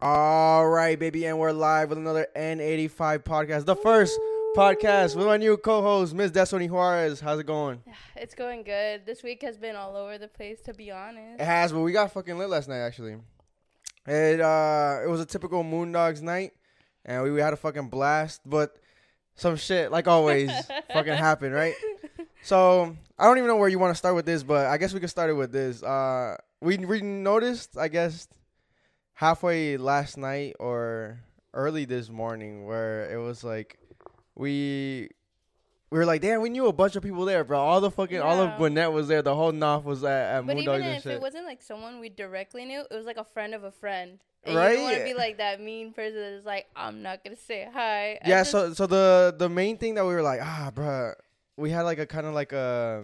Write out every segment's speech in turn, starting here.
All right, baby, and we're live with another N85 podcast, the first podcast with my new co-host, Miss Destiny Juarez. How's it going? It's going good. This week has been all over the place, to be honest. It has, but we got fucking lit last night. Actually, it uh, it was a typical Moondogs night, and we, we had a fucking blast. But some shit, like always, fucking happened, right? So I don't even know where you want to start with this, but I guess we could start it with this. Uh, we we noticed, I guess, halfway last night or early this morning, where it was like we we were like, damn, we knew a bunch of people there, bro. All the fucking all of Yeah. Gwinnett was there. The whole Knopf was at, at But even if shit. it wasn't like someone we directly knew, it was like a friend of a friend. And Right? You don't want to be like that mean person that's like, I'm not gonna say hi. Yeah, just- so so the the main thing that we were like, ah, bro, we had like a kind of like a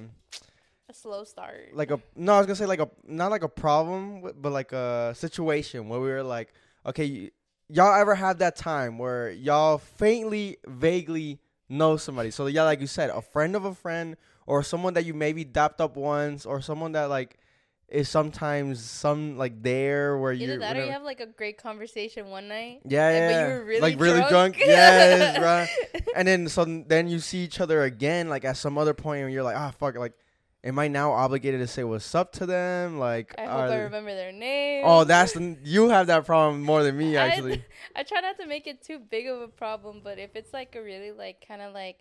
a slow start. like a no, I was gonna say like a not like a problem, but like a situation where we were like, okay, y'all ever have that time where y'all faintly, vaguely know somebody? So yeah, like you said, a friend of a friend, or someone that you maybe dapped up once, or someone that like is sometimes some like there where you Either that or you have like a great conversation one night. yeah, and- yeah, but you were really like really drunk. drunk, yes, bro. And then so then you see each other again, like at some other point, and you're like, ah, fuck, like, am I now obligated to say what's up to them? Like, I hope I remember their name. oh, that's the you have that problem more than me, I- actually. I try not to make it too big of a problem, but if it's like a really like kind of like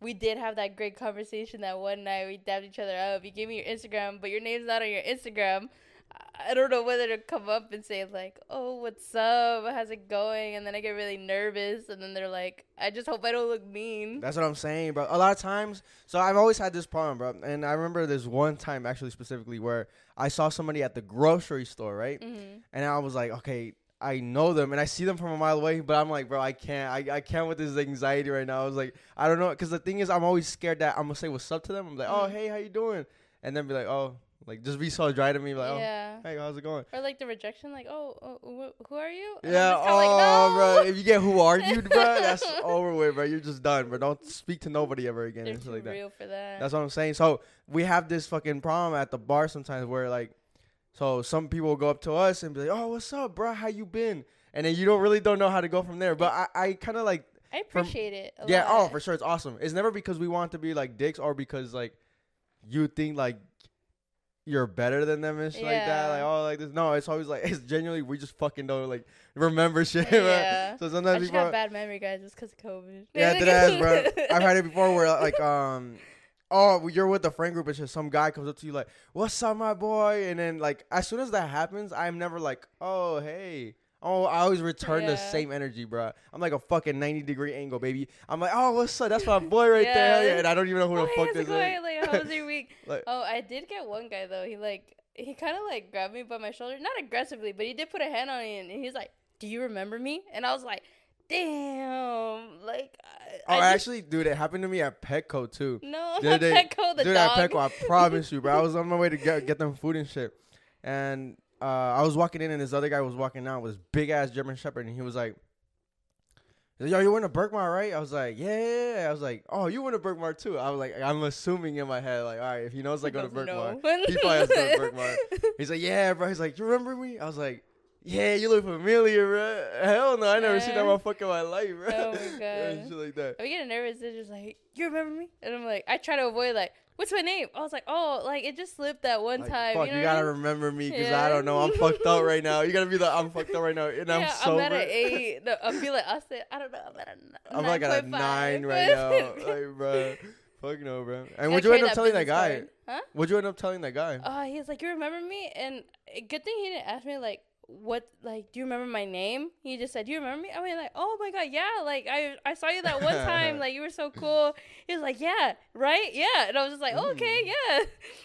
we did have that great conversation that one night we dabbed each other up. You gave me your Instagram, but your name's not on your Instagram. I- don't know whether to come up and say like, "Oh, what's up? How's it going?" And then I get really nervous, and then they're like, "I just hope I don't look mean." That's what I'm saying, bro. A lot of times, so I've always had this problem, bro. And I remember this one time, actually, specifically, where I saw somebody at the grocery store, right? hmm And I was like, okay, I know them and I see them from a mile away, but I'm like, bro, I can't, I, I can't with this anxiety right now. I was like, I don't know, because the thing is, I'm always scared that I'm gonna say what's up to them. I'm like, oh, Mhm. hey, how you doing? And then be like, oh, like just be so dry to me, like, oh, yeah. oh, hey, how's it going? Or like the rejection, like, "Oh, oh wh- who are you?" And Yeah, oh, like, bro, if you get who are you, bro, that's over with, bro. You're just done, bro. Don't speak to nobody ever again They're and too like that. for that. That's what I'm saying. So we have this fucking problem at the bar sometimes where like, so some people will go up to us and be like, "Oh, what's up, bro? How you been?" And then you don't really don't know how to go from there. But I, I kind of like, I from- appreciate it. A yeah, oh, for sure, it's awesome. It's never because we want to be like dicks or because like you think like you're better than them and shit like that. Like Yeah. oh, like this. No, it's always like it's genuinely we just fucking don't like remember shit. Yeah. Right? So sometimes just people. got bad memory, guys. It's because of COVID. Yeah, dead ass, bro. I've had it before where like um oh you're with the friend group and shit, some guy comes up to you like, What's up, my boy? And then like as soon as that happens, I'm never like, Oh, hey. Oh, I always return the same energy, bro. I'm like a fucking 90 degree angle, baby. I'm like, oh, what's up? That's my boy right there. Yeah. yeah. And I don't even know who Oh, the fuck this going? is. Like, how was your week? Like, Oh, I did get one guy though. He like he kind of like grabbed me by my shoulder, not aggressively, but he did put a hand on me, and he's like, "Do you remember me?" And I was like, "Damn!" Like, I, oh, I just- actually, dude, it happened to me at Petco too. no, the not Petco, the Dude, dog. at Petco, I promise you, bro. I was on my way to get get them food and shit, and uh, I was walking in, and this other guy was walking out with this big ass German Shepherd, and he was like, "Yo, you went to Berkmar, right?" I was like, "Yeah." yeah, yeah." I was like, "Oh, you went to Berkmar too?" I was like, I'm assuming in my head, like, all right, if he knows I go to Berkmar, he probably has to go to Berkmar. He's like, "Yeah, bro." He's like, "You remember me?" I was like. Yeah, you look familiar, bro. Hell no, I never seen that motherfucker in my life, bro. Oh my Yeah, God. shit like that. I get nervous. They're just like, "You remember me?" And I'm like, I try to avoid like, "What's my name?" I was like, "Oh, like it just slipped that one Like, time." fuck, you you, gotta I mean? remember me because I don't know. I'm fucked up right now. You gotta be the I'm fucked up right now, and I'm yeah, sober. I'm at an eight. No, I feel like I said, I don't know. I'm at a. I'm like at a nine right now, like, bro. Fuck no, bro. And what'd you end up telling that guy? card. Huh? What'd you end up telling that guy? Uh, he was like, "You remember me?" And good thing he didn't ask me like, "What? Like, do you remember my name?" He just said, "Do you remember me?" I mean, like, "Oh my god, yeah! Like, I I saw you that one time. Like, you were so cool." He was like, "Yeah, right, yeah." And I was just like, oh, "Okay, Mm.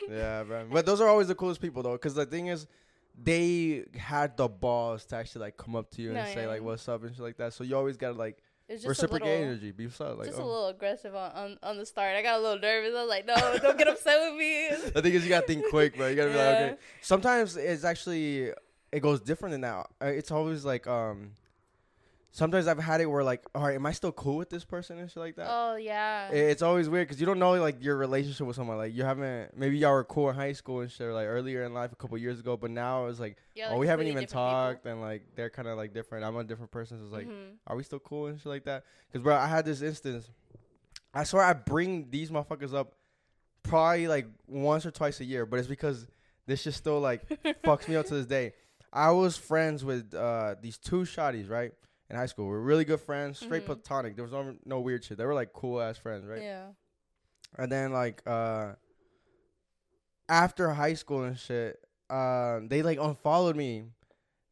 yeah." yeah, bro. But those are always the coolest people though, because the thing is, they had the balls to actually like come up to you No, and say yeah. like what's up and shit like that. So you always gotta like It's just reciprocate little, energy, be so like. just oh. a little aggressive on, on on the start. I got a little nervous. I was like, "No, don't get upset with me." The thing is, you gotta think quick, bro. You gotta be like, okay. Sometimes it's actually it goes different than that. It's always like um, sometimes I've had it where like, all right, am I still cool with this person and shit like that? Oh yeah. It- It's always weird because you don't know like your relationship with someone. Like you haven't, maybe y'all were cool in high school and shit, or, like earlier in life, a couple years ago. But now it's like, yeah, oh, we haven't even different people. talked, and like they're kind of like different. I'm a different person. So it's like, Mhm. are we still cool and shit like that? Because bro, I had this instance. I swear I bring these motherfuckers up probably like once or twice a year, but it's because this shit still like fucks me up to this day. I was friends with uh, these two shotties, right? In high school, we were really good friends, straight Mhm. platonic. There was no no weird shit. They were like cool ass friends, right? Yeah. And then like uh, after high school and shit, uh, they like unfollowed me.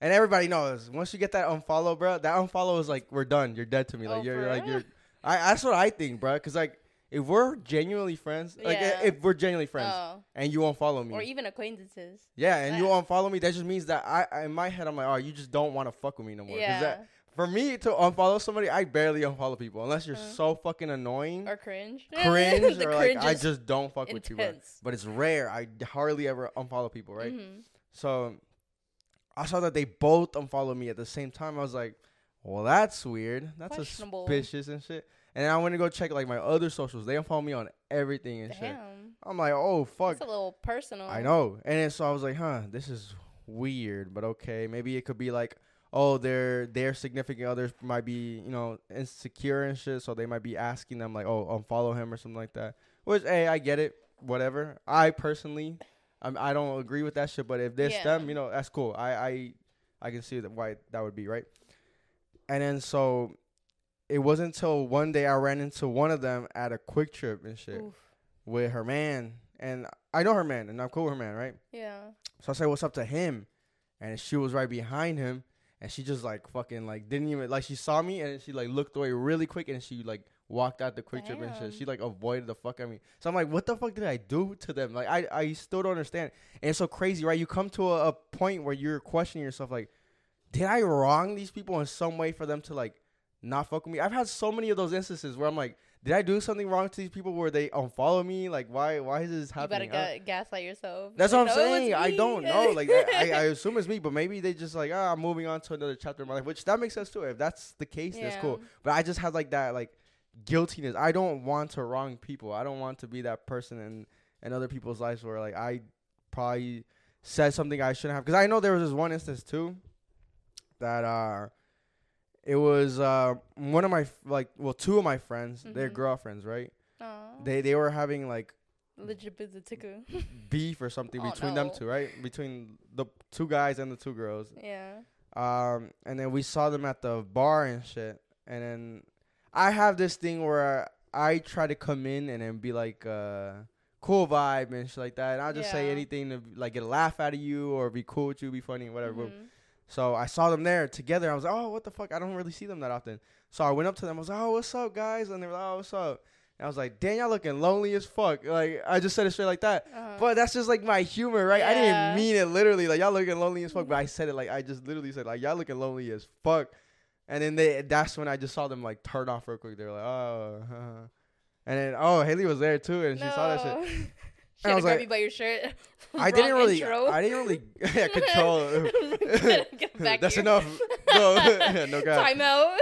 And everybody knows once you get that unfollow, bro, that unfollow is like we're done. You're dead to me. Like Oh, you're, you're like you're. I that's what I think, bro. Cause like if we're genuinely friends, like Yeah. if we're genuinely friends, Oh. and you unfollow me, Or even acquaintances. yeah, and you Uh, unfollow me, that just means that I, I in my head I'm like, oh, you just don't want to fuck with me no more. Yeah. that, for me to unfollow somebody, I barely unfollow people unless you're Uh. so fucking annoying, or cringe. cringe, or like I just don't fuck with you. Bro. But it's rare. I hardly ever unfollow people, right? Mhm. So I saw that they both unfollowed me at the same time. I was like, well, that's weird. That's suspicious and shit. And I went to go check like my other socials. They unfollow me on everything and shit. I'm like, oh fuck. It's a little personal. I know. And then so I was like, huh, this is weird, but okay. Maybe it could be like, oh, their their significant others might be, you know, insecure and shit, so they might be asking them like, oh, unfollow him or something like that. Which, hey, I get it. Whatever. I personally, I'm, I don't agree with that shit. But if this Yeah. them, you know, that's cool. I I I can see that why that would be right. And then so. It wasn't until one day I ran into one of them at a QuikTrip and shit Oof. with her man, and I know her man, and I'm cool with her man, right? Yeah. So I said, "What's up to him?" And she was right behind him, and she just like fucking like didn't even like she saw me, and she like looked away really quick, and she like walked out the QuikTrip and shit. She like avoided the fuck out of me. So I'm like, what the fuck did I do to them? Like I I still don't understand. And it's so crazy, right? You come to a, a point where you're questioning yourself, like, did I wrong these people in some way for them to like not fuck with me? I've had so many of those instances where I'm like. Did I do something wrong to these people where they unfollow me? Like, why? Why is this happening? You better? Ga- gaslight yourself. that's what I'm "No, it was saying. I don't know. Like I, I, assume it's me, but maybe they just like, ah, I'm moving on to another chapter of my life, which that makes sense too. If that's the case, that's cool. But I just have like that like guiltiness. I don't want to wrong people. I don't want to be that person in in other people's lives where like I probably said something I shouldn't have. Because I know there was this one instance too that uh it was uh one of my like well two of my friends their Mhm. girlfriends right Aw. they they were having like Legit beef or something Oh, between them two, right? Between the two guys and the two girls. yeah. Um, and then we saw them at the bar and shit. And then I have this thing where I try to come in and then be like, uh, cool vibe and shit like that. And I'll just say anything to like get a laugh out of you or be cool with you, be funny, whatever. Mhm. So I saw them there together. I was like, oh, what the fuck? I don't really see them that often. So I went up to them. I was like, oh, what's up, guys? And they were like, oh, what's up? And I was like, damn, y'all looking lonely as fuck. Like, I just said it straight like that. Uh-huh. But that's just like my humor, right? I didn't mean it literally. Like, y'all looking lonely as fuck. But I said it like, I just literally said, like, y'all looking lonely as fuck. And then they, that's when I just saw them like turn off real quick. They were like, oh, uh-huh. and then, oh, Haley was there too. And she saw that shit. She I was to grab like- you by your shirt. I didn't really, intro. I didn't really yeah, control. That's here. enough. No, no God. Time out.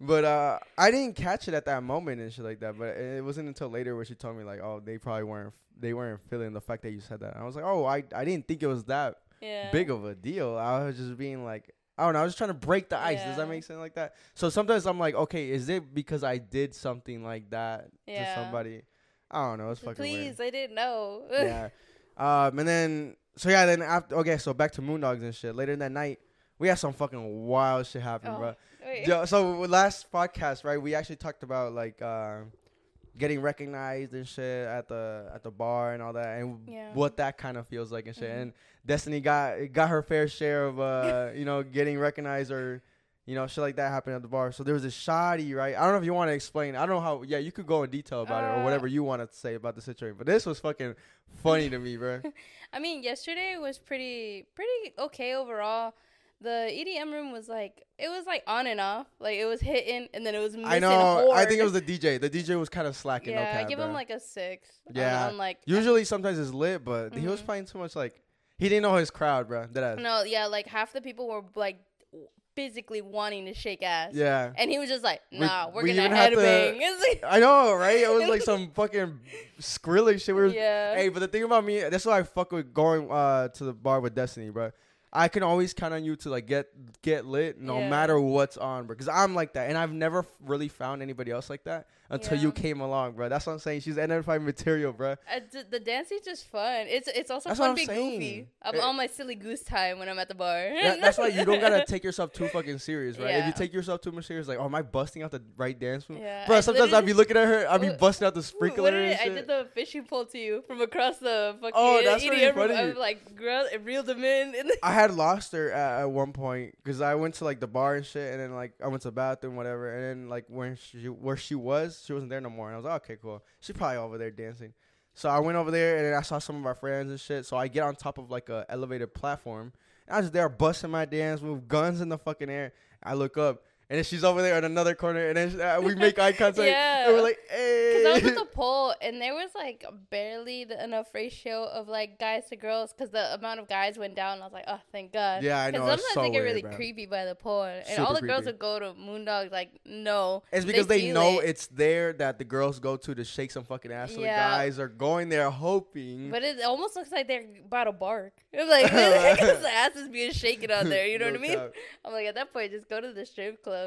But uh, I didn't catch it at that moment and shit like that. But it wasn't until later where she told me like, oh, they probably weren't, they weren't feeling the fact that you said that. I was like, oh, I, I didn't think it was that yeah. big of a deal. I was just being like, I don't know. I was just trying to break the ice. Does that make sense like that? So sometimes I'm like, okay, is it because I did something like that Yeah. to somebody? I don't know. It's fucking Please, weird. I didn't know. yeah. Um, and then so yeah, then after okay, so back to Moondogs and shit. Later in that night, we had some fucking wild shit happen, Oh, bro. Wait. So last podcast, right? We actually talked about like uh, getting recognized and shit at the at the bar and all that, and Yeah. what that kind of feels like and shit. Mhm. And Destiny got got her fair share of uh, you know, getting recognized or you know, shit like that happened at the bar. So there was a shoddy, right? I don't know if you want to explain. I don't know how. Yeah, you could go in detail about it or Uh, whatever you want to say about the situation. But this was fucking funny to me, bro. I mean, yesterday was pretty pretty okay overall. The EDM room was like it was like on and off. Like it was hitting and then it was missing I know. I think it was the DJ. The DJ was kind of slacking. no Yeah, I give bro. him like a six. Yeah. On, like Usually, sometimes it's lit, but he was Mhm. playing too much. Like he didn't know his crowd, bro. That no, yeah, like half the people were like physically wanting to shake ass. Yeah. And he was just like, nah, we, are gonna even had to- headbang. Like- I know, right? It was like some fucking Skrillex shit. We were, Yeah. Hey, but the thing about me, that's why I fuck with going uh, to the bar with Destiny, bro. I can always count on you to like get get lit no Yeah. matter what's on, bro. Because I'm like that, and I've never really found anybody else like that until you came along, bro. That's what I'm saying. She's identified material, bro. Uh, d- the dancing's just fun. It's it's also That's fun being saying. goofy. I'm It- on my silly goose time when I'm at the bar. That, that's why you don't gotta take yourself too fucking serious, right? If you take yourself too much serious, like, oh, am I busting out the right dance move? Yeah, Bro, I sometimes I'd be looking at her, I'd be busting out the sprinkler what did and I, I did the fishing pole to you from across the fucking Oh, that's EDM. funny. I was like, girl, it reeled him in. I had lost her at, at one point because I went to like the bar and shit, and then like I went to the bathroom, whatever, and then like when she where she was, she wasn't there no more, and I was like, okay, cool. She's probably over there dancing. So I went over there and I saw some of our friends and shit. So I get on top of like a elevated platform. And I was there busting my dance with guns in the fucking air. I look up and then she's over there in another corner, and then uh, we make eye contact, Yeah. and we're like, hey. Because I was at the pole, and there was like barely the enough ratio of like guys to girls, because the amount of guys went down. I was like, oh, thank God. Yeah, I know, sometimes so they get weird, really creepy by the pole, and Super all the girls would go to Moondog like, no. It's because they, feel know it. it's there that the girls go to to shake some fucking ass. So the guys are going there hoping. But it almost looks like they're about to bark. It's like the ass is being shaken out there. You know No what I mean? I'm like, at that point, just go to the strip club.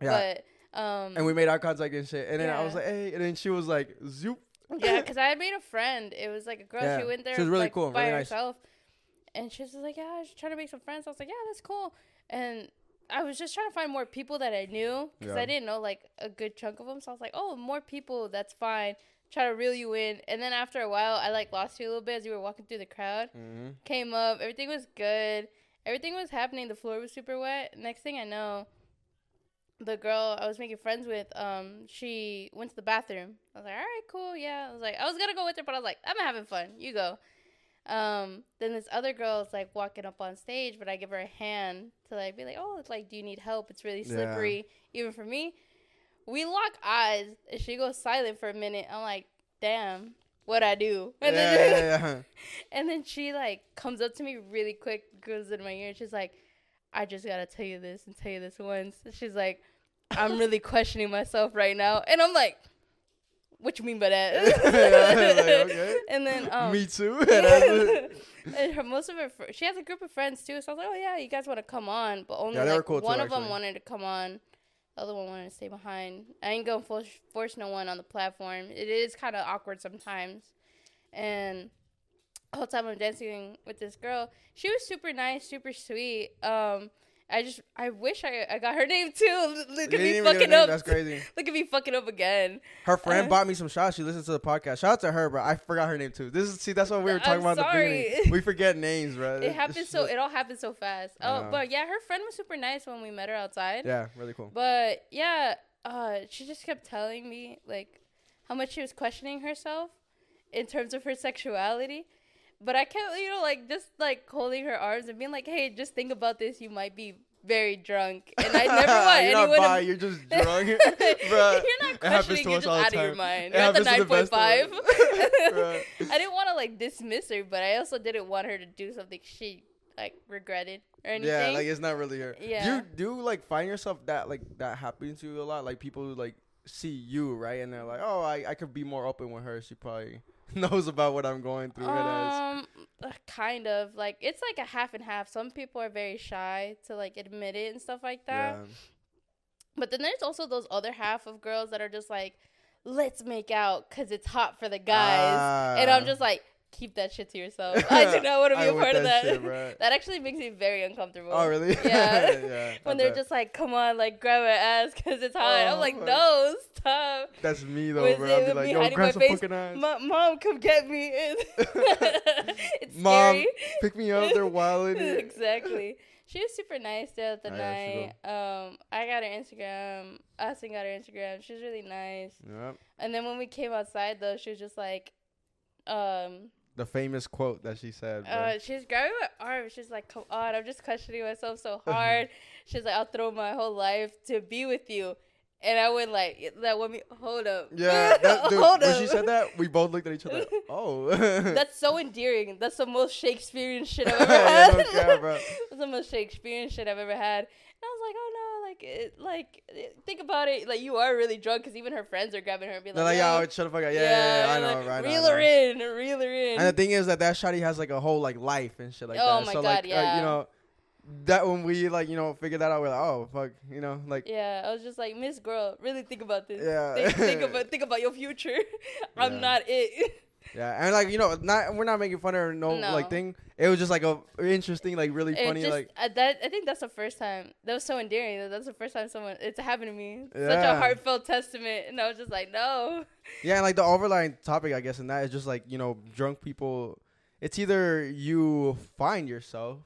Yeah. But um, and we made eye contact and shit. And then I was like, hey. And then she was like, zoop. yeah, because I had made a friend. It was like a girl. Yeah. She went there. She was really like, cool, by really nice. herself, and she was like, "Yeah, I was trying to make some friends." I was like, "Yeah, that's cool." And I was just trying to find more people that I knew because Yeah. I didn't know like a good chunk of them. So I was like, "Oh, more people. That's fine." Try to reel you in, and then after a while, I like lost you a little bit as you were walking through the crowd. Mm-hmm. Came up, everything was good. Everything was happening. The floor was super wet. Next thing I know, the girl I was making friends with, um, she went to the bathroom. I was like, all right, cool, yeah. I was like, I was gonna go with her, but I was like, I'm having fun. You go. Um, then this other girl is like walking up on stage, but I give her a hand to like be like, oh, it's like, do you need help? It's really Yeah. slippery, even for me. We lock eyes, and she goes silent for a minute. I'm like, damn, what I do? Yeah, then, yeah, yeah. and then she like comes up to me really quick, goes in my ear, and she's like, I just gotta tell you this and tell you this once. She's like, I'm really questioning myself right now. And I'm like, what you mean by that? Like, okay. And then um Me too. And her, most of her fr- she has a group of friends too. So I was like, oh yeah, you guys want to come on, but only Yeah, like cool too, one of them wanted to come on. The other one wanted to stay behind. I ain't gonna force, force no one on the platform. It is kind of awkward sometimes. And whole time I'm dancing with this girl, she was super nice, super sweet. Um, I just I wish I I got her name too. Look at me even get her fucking up. That's crazy. Look at me fucking up again. Her friend Uh, bought me some shots. She listens to the podcast. Shout out to her, bro. I forgot her name too. This is see, that's what we were talking I'm about at the sorry. beginning. We forget names, bro. It happened so it all happened so fast. Oh, know. but yeah, her friend was super nice when we met her outside. Yeah, really cool. But yeah, uh, she just kept telling me like how much she was questioning herself in terms of her sexuality. But I kept, you know, like just like holding her arms and being like, "Hey, just think about this. You might be very drunk." And I never want you're anyone. not bi, to, you're just drunk, bro. you're not questioning. You're us just out of your mind. It You're at the nine point five. I didn't want to like dismiss her, but I also didn't want her to do something she like regretted or anything. Yeah, like it's not really her. Yeah. Do you do like find yourself that like that happens to you a lot? Like people like see you right, and they're like, oh, I I could be more open with her. She probably knows about what I'm going through. Um, uh, kind of like it's like a half and half. Some people are very shy to like admit it and stuff like that. yeah. But then there's also those other half of girls that are just like, let's make out because it's hot for the guys, and I'm Ah. just like, keep that shit to yourself. I do not want to be a part of that that. shit, that actually makes me very uncomfortable. Oh really? Yeah. yeah. When they're just like, come on, like grab my ass because it's hot. I'm Oh, like, fuck. no, stop. That's me though, bro. I'd be like, me yo, grab my some face? fucking ass. Mom, come get me. it's Mom, scary. pick me up. They're wilding. exactly. She was super nice the other Oh, night. Um, I got her Instagram. Austin got her Instagram. She was really nice. Yep. And then when we came outside, though, she was just like, um, The famous quote that she said. uh, she was grabbing my arm. She's like, "Come on, I'm just questioning myself so hard." She's like, "I'll throw my whole life to be with you," and I went like, "That woman, hold up, yeah, that, dude, hold when up." she said that, we both looked at each other. Oh, That's so endearing. That's the most Shakespearean shit I've ever Yeah, had. no cap, bro. That's the most Shakespearean shit I've ever had. I was like, oh no, like it, like it, think about it, like you are really drunk because even her friends are grabbing her and being They're like, like, yo, shut the fuck up. Yeah, yeah, yeah, I know, like, right? Reel her in, reel her in. And the thing is that that shotty has like a whole like life and shit like Oh that. my so God, like, uh, yeah. you know, that when we like you know figured that out, we're like, oh fuck, you know, like yeah, I was just like, Miss Girl, really think about this. Yeah. Think, think about think about your future. I'm Yeah. not it. yeah, and like you know, not we're not making fun of her, no, No. like thing. It was just like a interesting, like really It funny, just, like uh, that I think that's the first time that was so endearing. That that's the first time someone it's happened to me. Such a heartfelt testament, and I was just like, no. yeah, and like the overlying topic, I guess, in that is just like you know, drunk people. It's either you find yourself.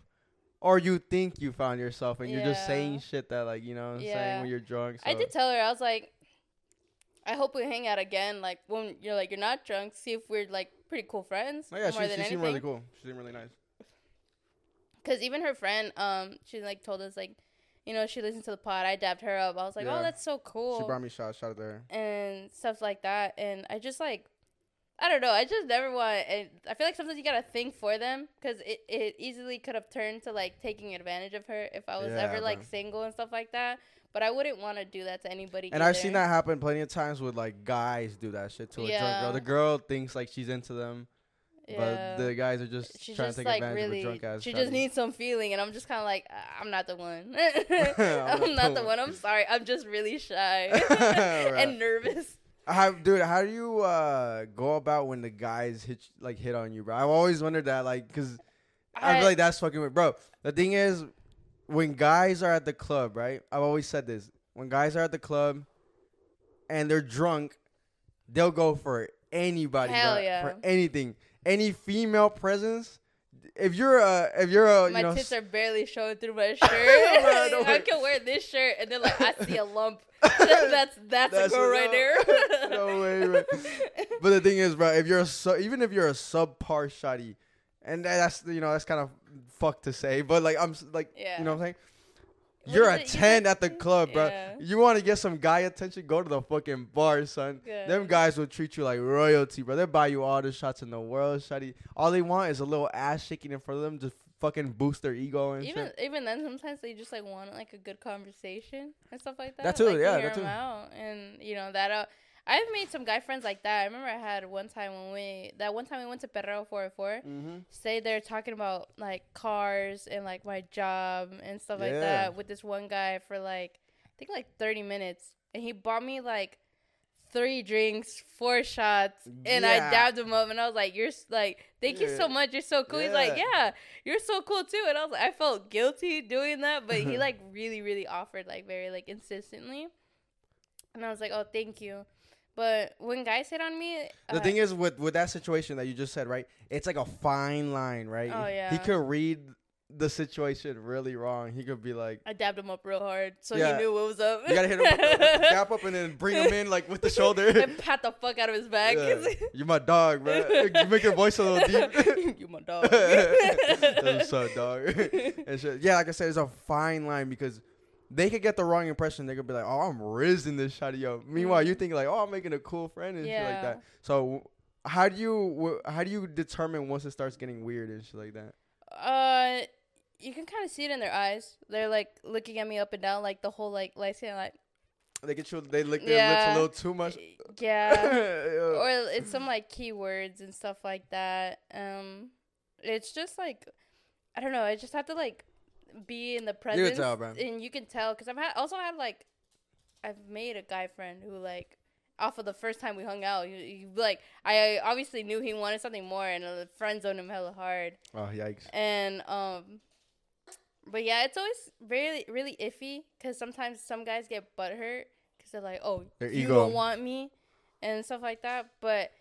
Or you think you found yourself, and you're just saying shit that, like, you know, what I'm saying when you're drunk. I did tell her I was like, I hope we hang out again. Like when you're like you're not drunk. See if we're like pretty cool friends. Oh, yeah, she, she seemed anything. really cool. She seemed really nice. Cause even her friend, um, she like told us like, you know, she listened to the pod. I dabbed her up. I was like, Yeah. oh, that's so cool. She brought me shots. Shout out to her. and stuff like that. And I just like, I don't know. I just never want. And I feel like sometimes you gotta think for them because it, it easily could have turned to like taking advantage of her if I was Yeah, ever like single and stuff like that. But I wouldn't want to do that to anybody. And I've seen that happen plenty of times with like guys do that shit to a drunk girl. The girl thinks like she's into them, Yeah. but the guys are just She trying just to take like advantage really. of a drunk ass. She just needs some feeling, and I'm just kind of like, "Ah, I'm not the one. I'm, not the one. I'm sorry. I'm just really shy and nervous. How, dude, how do you uh, go about when the guys hit like hit on you, bro? I've always wondered that, like, cause I, feel like that's fucking weird, bro. The thing is, when guys are at the club, right? I've always said this: when guys are at the club and they're drunk, they'll go for anybody, Hell bro, yeah. for anything, any female presence. If you're a, if you're a, my know, tits are barely showing through my shirt. Don't I can wear this shirt, and then like I see a lump. that's that's, That's a girl right there. no way, bro. But the thing is, bro, if you're a su- even if you're a subpar shotty, and that's you know that's kind of fucked to say, but like I'm like Yeah. you know what I'm saying. What You're a it? Ten at the club, bro. Yeah. You want to get some guy attention? Go to the fucking bar, son. Yeah. Them guys will treat you like royalty, bro. They buy you all the shots in the world, shotty. All they want is a little ass shaking in front of them, to fucking boost their ego and even shit. even then, sometimes they just like want like a good conversation and stuff like that. That too, like, yeah, hear that too. out, and you know that. Uh, I've made some guy friends like that. I remember I had one time when we that one time we went to Perreo 404. Mm-hmm. stayed there talking about like cars and like my job and stuff like that with this one guy for like I think like 30 minutes and he bought me like three drinks, four shots, and I Yeah. dabbed him up and I was like, "You're like, thank you so much. You're so cool." He's like, Yeah. "Yeah, you're so cool too." And I was like, I felt guilty doing that, but he like really, really offered like very like insistently, and I was like, "Oh, thank you." But when guys hit on me, The uh, thing is with with that situation that you just said, right? It's like a fine line, right? Oh, yeah. He could read the situation really wrong. He could be like, I dabbed him up real hard, so Yeah. he knew what was up. you gotta hit him with the up and then bring him in like with the shoulder. and pat the fuck out of his back. Yeah. You my dog, bro. You make your voice a little deep. You're my dog. What's up, dog? and shit. Yeah, like I said, it's a fine line because they could get the wrong impression. They could be like, "Oh, I'm rizzing this shot yo." Meanwhile, you Mhm. think like, "Oh, I'm making a cool friend and shit like that." So, how do you wh- how do you determine once it starts getting weird and shit like that? uh, you can kind of see it in their eyes. They're like looking at me up and down, like the whole like like saying like They get you. They lick their lips a little too much. yeah, Yeah. or it's some like keywords and stuff like that. Um, it's just like I don't know. I just have to like be in the presence, tell, bro. and you can tell because I've had also had like I've made a guy friend who like off of the first time we hung out, he, he like I obviously knew he wanted something more, and the friend zoned him hella hard, oh yikes! and um. But yeah, it's always really, really iffy because sometimes some guys get butthurt because they're like, "Oh, Their you ego. don't want me," and stuff like that. But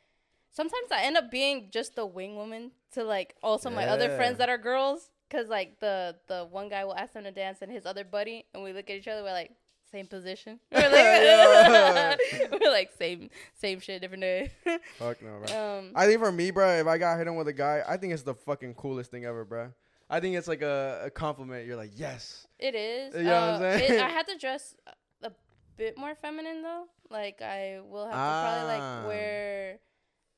sometimes I end up being just the wing woman to like also my other friends that are girls. Cause like the the one guy will ask them to dance and his other buddy, and we look at each other. We're like same position. We're Yeah. like, we're like same same shit, different day. Fuck no, bro. um, I think for me, bro, if I got hit on with a guy, I think it's the fucking coolest thing ever, bro. I think it's like a, a compliment. You're like, yes. it is. You know what I'm Uh, saying? it- I had to dress a- bit more feminine though. Like I will have to probably Ah. like wear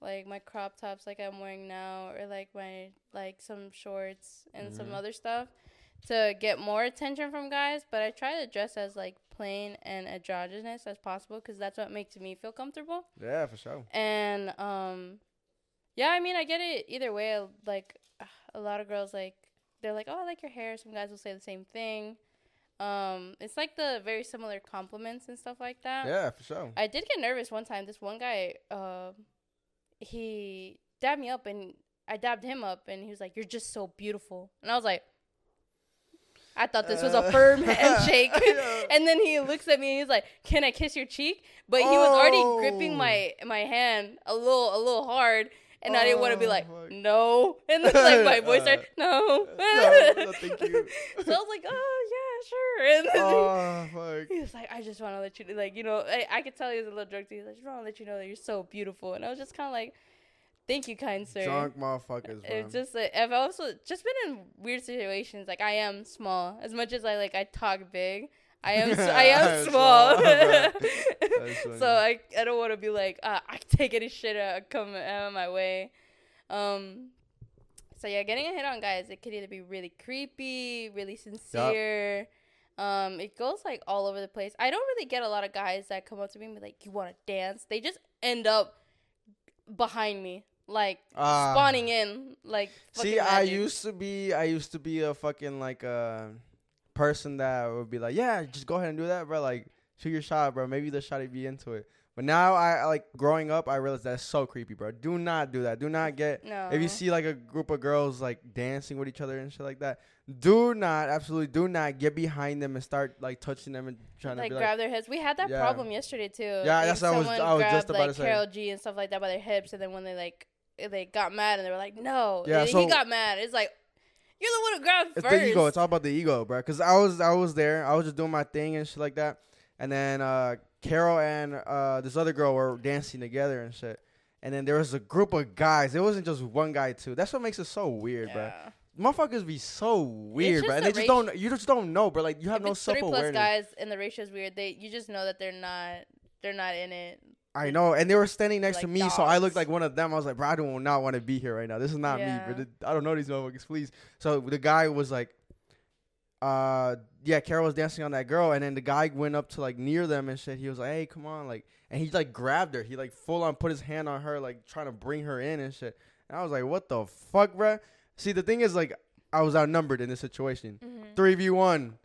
like my crop tops like I'm wearing now, or like my like some shorts and some Mhm. other stuff to get more attention from guys, but I try to dress as like plain and androgynous as possible because that's what makes me feel comfortable. Yeah, for sure. And um, yeah, I mean, I get it either way. Like a lot of girls, like they're like, "Oh, I like your hair." Some guys will say the same thing. Um, it's like the very similar compliments and stuff like that. Yeah, for sure. I did get nervous one time. This one guy, uh, he dabbed me up, and I dabbed him up, and he was like, "You're just so beautiful," and I was like. I thought this was a Uh, firm handshake. and then he looks at me and he's like, "Can I kiss your cheek?" But he was already gripping Oh. my my hand a little a little hard, and I didn't want to be Oh, like, fuck. "No," and then like my voice started, "No." no, no, thank you. so I was like, "Oh yeah, sure." And oh fuck. he was like, "I just want to let you like you know I, I could tell he was a little drunk. too. He's like, "I just want to let you know that you're so beautiful," and I was just kind of like, "Thank you, kind sir." Drunk motherfuckers, man. It's just like I've also just been in weird situations. Like I am small. As much as I like I talk big, I am s- I am small. Small, right. That's funny. so I I don't want to be like uh, I take any shit out come out of my way. Um. So yeah, getting a hit on guys, it could either be really creepy, really sincere. Um, it goes like all over the place. I don't really get a lot of guys that come up to me and be like, "You want to dance?" They just end up behind me, like Ah. spawning in, like. See, fucking I used to be, I used to be a fucking like uh, person that would be like, yeah, just go ahead and do that, bro. Like, shoot your shot, bro. Maybe the shot would be into it. But now I like growing up, I realized that's so creepy, bro. Do not do that. Do not get. No. If you see like a group of girls like dancing with each other and shit like that, do not, absolutely do not get behind them and start like touching them and trying like to be grab like, their hips. We had that Yeah. problem yesterday too. Yeah, Like, that's what I was- I was just about like, to say. Carol G and stuff like that by their hips, and then when they like they got mad and they were like, "No," Yeah, and so- he got mad. It's like you're the one who grabbed it's first. the ego. It's all about the ego, bro. Cause I was I was there. I was just doing my thing and shit like that. And then uh, Carol and uh, this other girl were dancing together and shit. And then there was a group of guys. It wasn't just one guy too. That's what makes it so weird, bro. Yeah. Motherfuckers be so weird, just bro. And they just ratio- don't. You just don't know, bro. Like you have if no it's self three plus guys and the ratio's weird, they you just know that they're not they're not in it. I know, and they were standing next to Like me, so I looked like one of them. I was like, bro, I do not want to be here right now. This is not Yeah. me, bro. I don't know these motherfuckers, please. So the guy was like, uh, yeah, Carol was dancing on that girl, and then the guy went up to like near them and shit. He was like, hey, come on, like, and he like grabbed her. He like full on put his hand on her, like trying to bring her in and shit. And I was like, what the fuck, bro? See, the thing is, like, I was outnumbered in this situation. Mm-hmm. Three v one.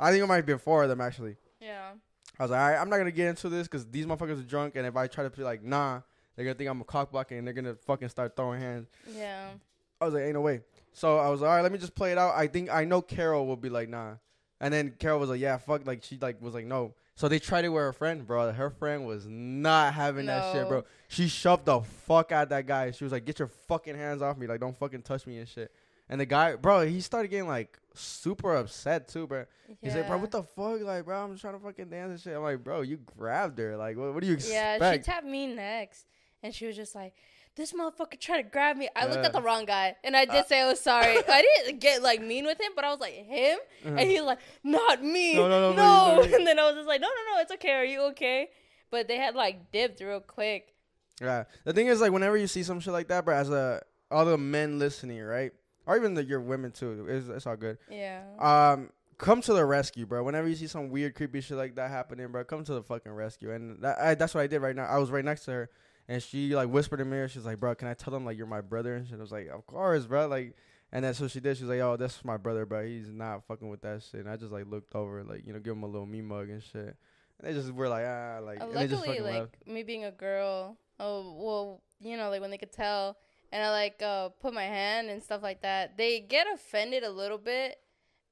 I think it might have been four of them actually. Yeah. I was like, all right, I'm not gonna get into this because these motherfuckers are drunk, and if I try to be like, nah, they're gonna think I'm a cock blocking, and they're gonna fucking start throwing hands. Yeah. I was like, ain't no way. So I was like, all right, let me just play it out. I think I know Carol will be like, nah, and then Carol was like, yeah, fuck, like she like was like, no. So they tried it with her friend, bro. Her friend was not having that shit, bro. She shoved the fuck out that guy. She was like, get your fucking hands off me, like don't fucking touch me and shit. And the guy, bro, he started getting like super upset too, bro. He's like, bro, what the fuck? Like, bro, I'm just trying to fucking dance and shit. I'm like, bro, you grabbed her. Like, what, what do you expect? Yeah, she tapped me next, and she was just like, "This motherfucker tried to grab me." I looked at the wrong guy, and I did say I was sorry. I didn't get like mean with him, but I was like him, and he was like, "Not me, No, no, no, no." please, no. And then I was just like, "No, no, no, it's okay. Are you okay?" But they had like dipped real quick. yeah. The thing is, like, whenever you see some shit like that, bro, as a all the men listening, right, or even the, your women too, it's, it's all good. Yeah. Um, come to the rescue, bro. Whenever you see some weird, creepy shit like that happening, bro, come to the fucking rescue. And that, I, that's what I did right now. I was right next to her, and she like whispered in my ear. She's like, "Bro, can I tell them like you're my brother?" And shit. I was like, "Of course, bro." Like, and that's what she did. She was like, "Oh, that's my brother, bro. He's not fucking with that shit." And I just like looked over, like you know, give him a little me mug and shit. And they just were like, ah, like, Uh, and they just luckily, like left. me being a girl, oh well, you know, like when they could tell, and I like uh put my hand and stuff like that, they get offended a little bit,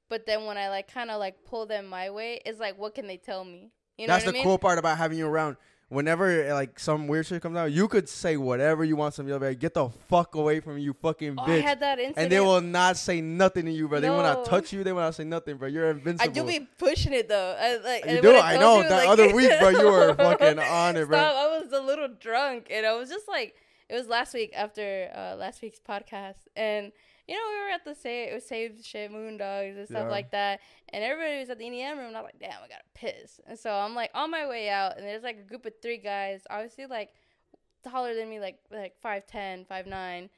but then when I like kind of like pull them my way, it's like, what can they tell me? You know That's what the I mean? cool part about having you around. Whenever like some weird shit comes out, you could say whatever you want. Some like, get the fuck away from you fucking Oh, I bitch. had that incident. and they will not say nothing to you, bro. They will not touch you. They will not say nothing, bro. You're invincible. I do be pushing it though. I, like, You do? when I know. you, That like- other week, bro, you were fucking on it, bro. Stop. I was a little drunk, and I was just like, it was last week after uh, last week's podcast, and you know we were at the say it was save shit moondogs and stuff Yeah. like that, and everybody was at the EDM room, and I was like, damn, I gotta piss, and so I'm like on my way out, and there's like a group of three guys, obviously like taller than me, like like five ten, five nine.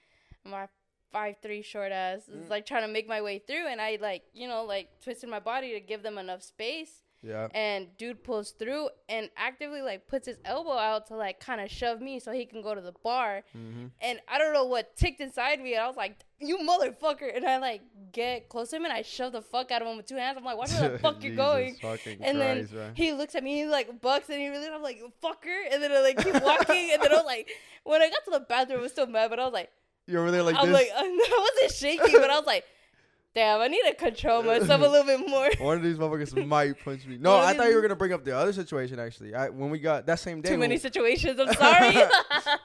My five three short ass. Mm. It's like trying to make my way through, and I like you know like twisted my body to give them enough space. Yeah. And dude pulls through and actively like puts his elbow out to like kind of shove me so he can go to the bar. Mm-hmm. And I don't know what ticked inside me, and I was like, "You motherfucker!" And I like get close to him and I shove the fuck out of him with two hands. I'm like, "Watch where the fuck you're going." And then Christ, bro. he looks at me, he like bucks, and he really, I'm like, fucker. And then I like keep walking, and then I was like, when I got to the bathroom, I was still mad, but I was like, You're over there like I'm this. like, I wasn't shaking, but I was like, damn, I need to control myself a little bit more. One of these motherfuckers might punch me. No, I thought you were gonna bring up the other situation. Actually, I, when we got that same day, Too many situations. I'm sorry.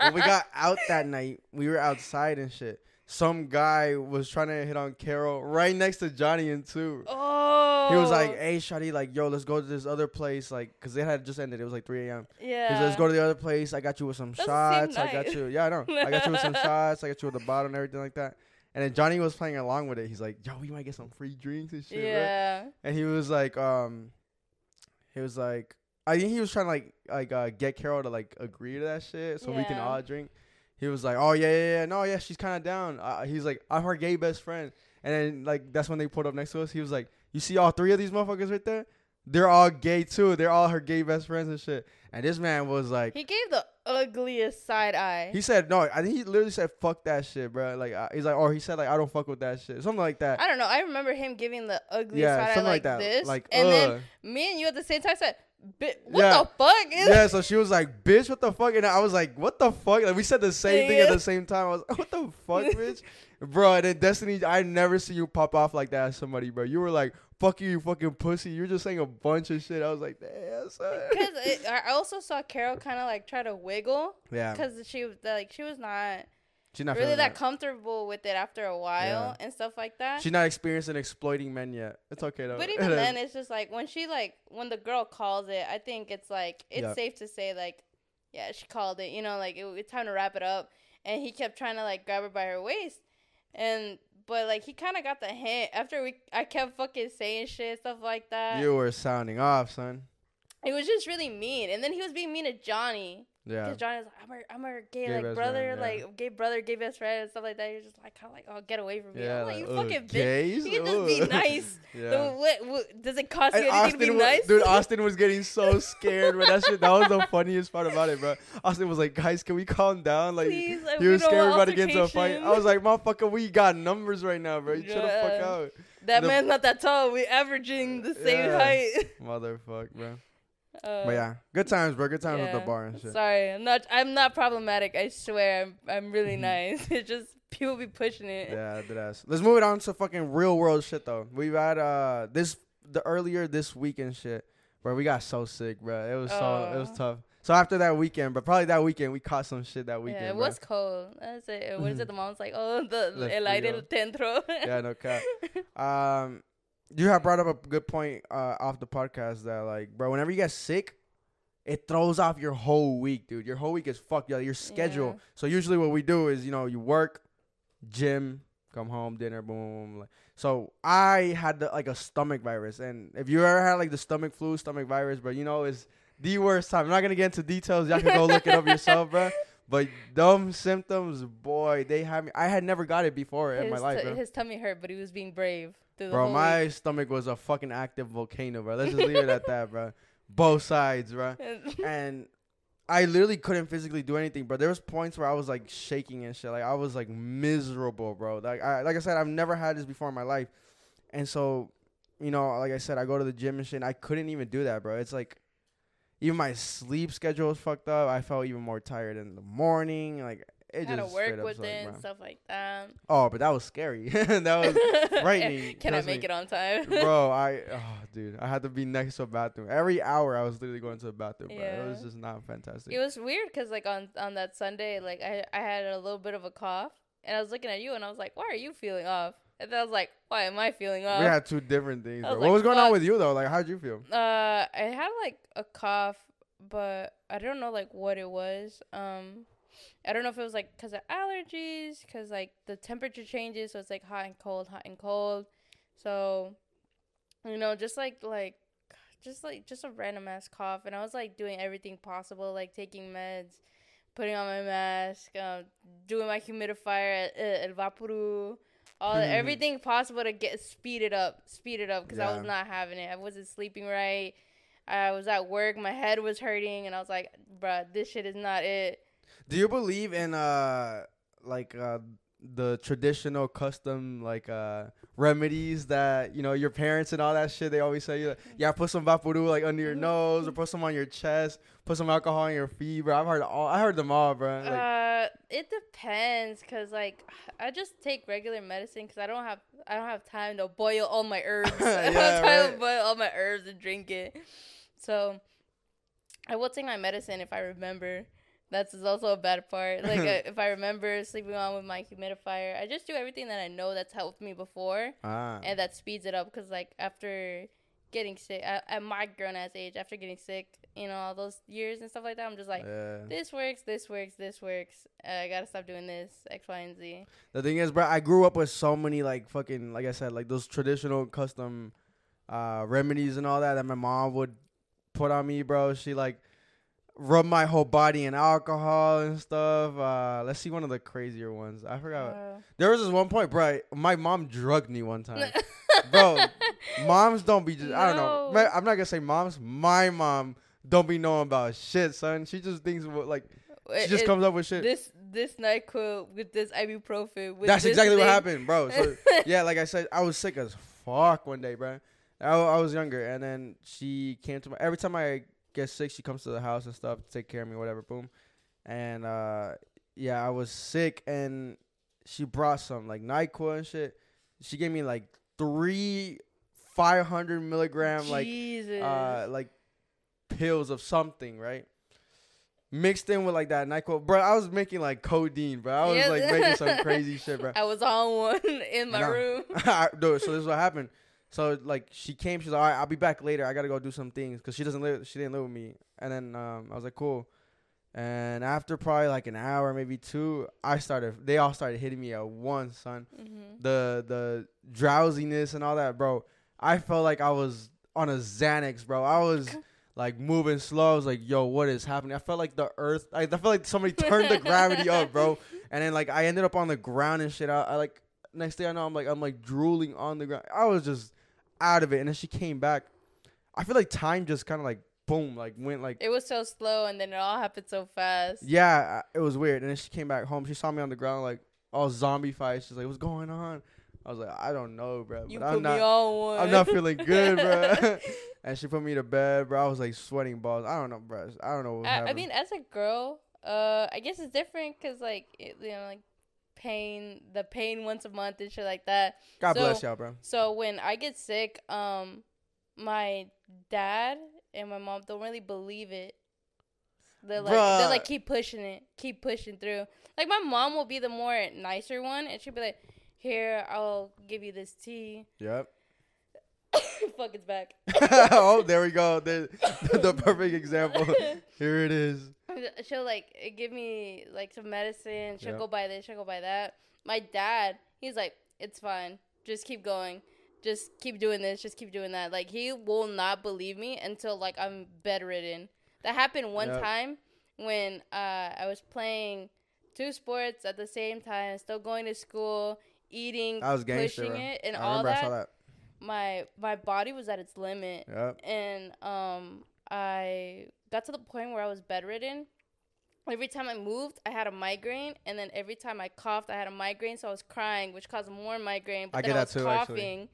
when we got out that night, we were outside and shit. Some guy was trying to hit on Carol right next to Johnny and two. oh, He was like, oh. "Hey, Shotty, like, yo, let's go to this other place, like, cause it had just ended. It was like 3 a.m. yeah. Like, let's go to the other place. I got you with some That's shots. I got you. Yeah, I know. I got you with some shots. I got you with the bottle and everything like that. And then Johnny was playing along with it. He's like, yo, we might get some free drinks and shit. right? Yeah. And he was like, um, he was like, I think he was trying to like, like, uh, get Carol to like agree to that shit so we can all drink. He was like, oh yeah, yeah, yeah, no, yeah, she's kind of down. Uh, he's like, I'm her gay best friend. And then like that's when they pulled up next to us. He was like, you see all three of these motherfuckers right there? They're all gay too. They're all her gay best friends and shit. And this man was like, He gave the ugliest side eye. he said no. I think he literally said fuck that shit, bro. Like he's like, or he said like I don't fuck with that shit, something like that. I don't know. I remember him giving the ugliest yeah, side eye like, like, that. this, Like, and then me and you at the same time said, "Bi- "What Yeah. the fuck?" yeah, so she was like, "Bitch, what the fuck?" And I was like, "What the fuck?" Like we said the same thing at the same time. I was, like, "What the fuck, bitch?" Bro, and then Destiny, I never see you pop off like that at somebody, bro. You were like, "Fuck you, you fucking pussy." You were just saying a bunch of shit. I was like, "Damn, son." Because I also saw Carol kind of like try to wiggle yeah, because she was like she was not she's not really feeling that comfortable with it after a while Yeah. and stuff like that. She's not experiencing exploiting men yet. It's okay though. but even then, it's just like when she like when the girl calls it, I think it's like it's Yeah. safe to say like, yeah, she called it. You know, like it, it's time to wrap it up. And he kept trying to like grab her by her waist, and but like he kind of got the hint after we I kept fucking saying shit stuff like that. you were sounding off, son. It was just really mean, and then he was being mean to Johnny. Yeah, Because Johnny's like, I'm her, I'm her gay, Gay like brother, friend, yeah. like gay brother, gay best friend, and stuff like that. You're just like kind of like, oh, get away from me. yeah. I'm like, you fucking bitch. You can just be nice. yeah. The- what, what, does it cost you And anything to be Austin, was, nice? dude, Austin was getting so scared, but that shit, that was the funniest part about it, bro. Austin was like, "Guys, can we calm down?" Like, Please, like, he was scared about to get into a fight. I was like, "Motherfucker, we got numbers right now, bro. You chill the fuck out, that the- man's not that tall. We averaging the same Yeah. height. motherfucker, bro." Uh, But yeah, good times, bro. Good times yeah. the bar and shit. Sorry, I'm not. I'm not problematic. I swear, I'm. I'm really nice. It's just people be pushing it. Yeah, dead ass. Let's move it on to fucking real world shit though. We've had uh this the earlier this weekend shit, bro. We got so sick, bro. It was so it was Oh. tough. So after that weekend, but probably that weekend we caught some shit that weekend. yeah, it bro. was cold. That's it. What is it? The mom's like, oh, the el aire dentro. yeah, no cap. Um, you have brought up a good point uh, off the podcast that like, bro, whenever you get sick, it throws off your whole week, dude. Your whole week is fucked. Yeah, your schedule. Yeah. So usually what we do is, you know, you work, gym, come home, dinner, boom. boom, boom. Like, so I had the, like a stomach virus, and if you ever had like the stomach flu, stomach virus, bro, you know it's the worst time. I'm not gonna get into details. Y'all can go look it up yourself, bro. But dumb symptoms, boy, they had me. I had never got it before in my life, t- his tummy hurt, but he was being brave. Through the Bro, whole my week. stomach was a fucking active volcano, bro. Let's just leave it at that, bro. Both sides, bro. And I literally couldn't physically do anything, bro. There was points where I was like shaking and shit. Like I was like miserable, bro. Like I like I said, I've never had this before in my life. And so, you know, like I said, I go to the gym and shit. And I couldn't even do that, bro. It's like even my sleep schedule was fucked up. I felt even more tired in the morning. Like it had to work with it and stuff like that. Oh, but that was scary. that was frightening, Can I make me. it on time? bro i oh dude i had to be next to a bathroom every hour i was literally going to the bathroom bro. it was just not fantastic It was weird because like on on that Sunday, like I I had a little bit of a cough, and I was looking at you, and I was like, "Why are you feeling off?" And then I was like, "Why am I feeling off?" we had two different things was what was going on with you though like how'd you feel Uh, I had like a cough, but I don't know like what it was. Um, I don't know if it was like because of allergies, because like the temperature changes, so it's like hot and cold, hot and cold. So, you know, just like like, just like just a random ass cough, and I was like doing everything possible, like taking meds, putting on my mask, um, doing my humidifier at uh, El Vaporu, all Mhm. everything possible to get speed it up, speed it up because I was not having it. I wasn't sleeping right. I was at work, my head was hurting, and I was like, "Bruh, this shit is not it." Do you believe in uh like uh the traditional custom like uh remedies that you know your parents and all that shit they always say you like, yeah put some vaporu like under your nose or put some on your chest put some alcohol on your feet bro I've heard all I heard them all bro like, uh, it depends, cause like I just take regular medicine, cause I don't have I don't have time to boil all my herbs. I don't Yeah, have time to boil all my herbs and drink it. So I will take my medicine if I remember. That's is also a bad part. Like uh, if I remember sleeping on with my humidifier, I just do everything that I know that's helped me before, ah and that speeds it up. Cause like after getting sick, at, at my grown ass age, after getting sick, you know, all those years and stuff like that, I'm just like yeah. this works, this works, this works. Uh, I gotta stop doing this, X, Y, and Z. The thing is, bro, I grew up with so many like fucking like I said, like those traditional custom uh remedies and all that that my mom would put on me, bro. She like rub my whole body in alcohol and stuff. Uh let's see one of the crazier ones. I forgot. Uh, There was this one point, bro. My mom drugged me one time. Bro, moms don't be just I don't know. I'm not gonna say moms. My mom don't be knowing about shit, son. She just thinks what like she it- just it- comes up with shit. This this Nyquil with this ibuprofen. With That's this exactly what happened, bro. So yeah, like I said, I was sick as fuck one day, bro. I, I was younger, and then she came to my. Every time I get sick, she comes to the house and stuff to take care of me, whatever. Boom, and uh, yeah, I was sick, and she brought some like Nyquil and shit. She gave me like three five hundred milligram like uh like pills of something, right? Mixed in with like that Nyquil, bro. I was making like codeine, bro. I was Yeah. like making some crazy shit, bro. I was on one in my know. room. Dude, so this is what happened. So like she came, she's like, all right, I'll be back later. I gotta go do some things because she doesn't live, she didn't live with me. And then um, I was like, cool. And after probably like an hour, maybe two, I started. They all started hitting me at once, son. hmm The the drowsiness and all that, bro. I felt like I was on a Xanax, bro. I was like moving slow. I was like, yo, what is happening? I felt like the earth. I, I felt like somebody turned the gravity up, bro. And then like I ended up on the ground and shit. I, I like next thing I know, I'm like I'm like drooling on the ground. I was just out of it. And then she came back. I feel like time just kind of like boom, like went like It was so slow, and then it all happened so fast. yeah, it was weird. And then she came back home. She saw me on the ground like all zombie fight. She's like, what's going on? I was like, I don't know, bro. You but put I'm not. me on one. I'm not feeling good, bro. and she put me to bed, bro. I was like sweating balls. I don't know, bro. I don't know. What I, I mean, as a girl, uh, I guess it's different because like it, you know, like pain, the pain once a month and shit like that. God so- bless y'all, bro. So when I get sick, um, my dad and my mom don't really believe it. They're like they're like keep pushing it, keep pushing through. Like my mom will be the more nicer one, and she'll be like, "Here, I'll give you this tea." Yep. Fuck, it's back. oh, there we go. The, the perfect example. Here it is. she'll like give me like some medicine. She'll Yeah. go buy this. She'll go buy that. My dad, he's like, it's fine. Just keep going. Just keep doing this. Just keep doing that. Like he will not believe me until like I'm bedridden. That happened one Yep. time when uh, I was playing two sports at the same time, still going to school, eating, That was gangster. pushing it, and I all remember I that. saw that. My my body was at its limit Yep. and um I got to the point where I was bedridden. Every time I moved, I had a migraine, and then every time I coughed, I had a migraine. So I was crying, which caused more migraine. But I then get I that was too, actually. coughing,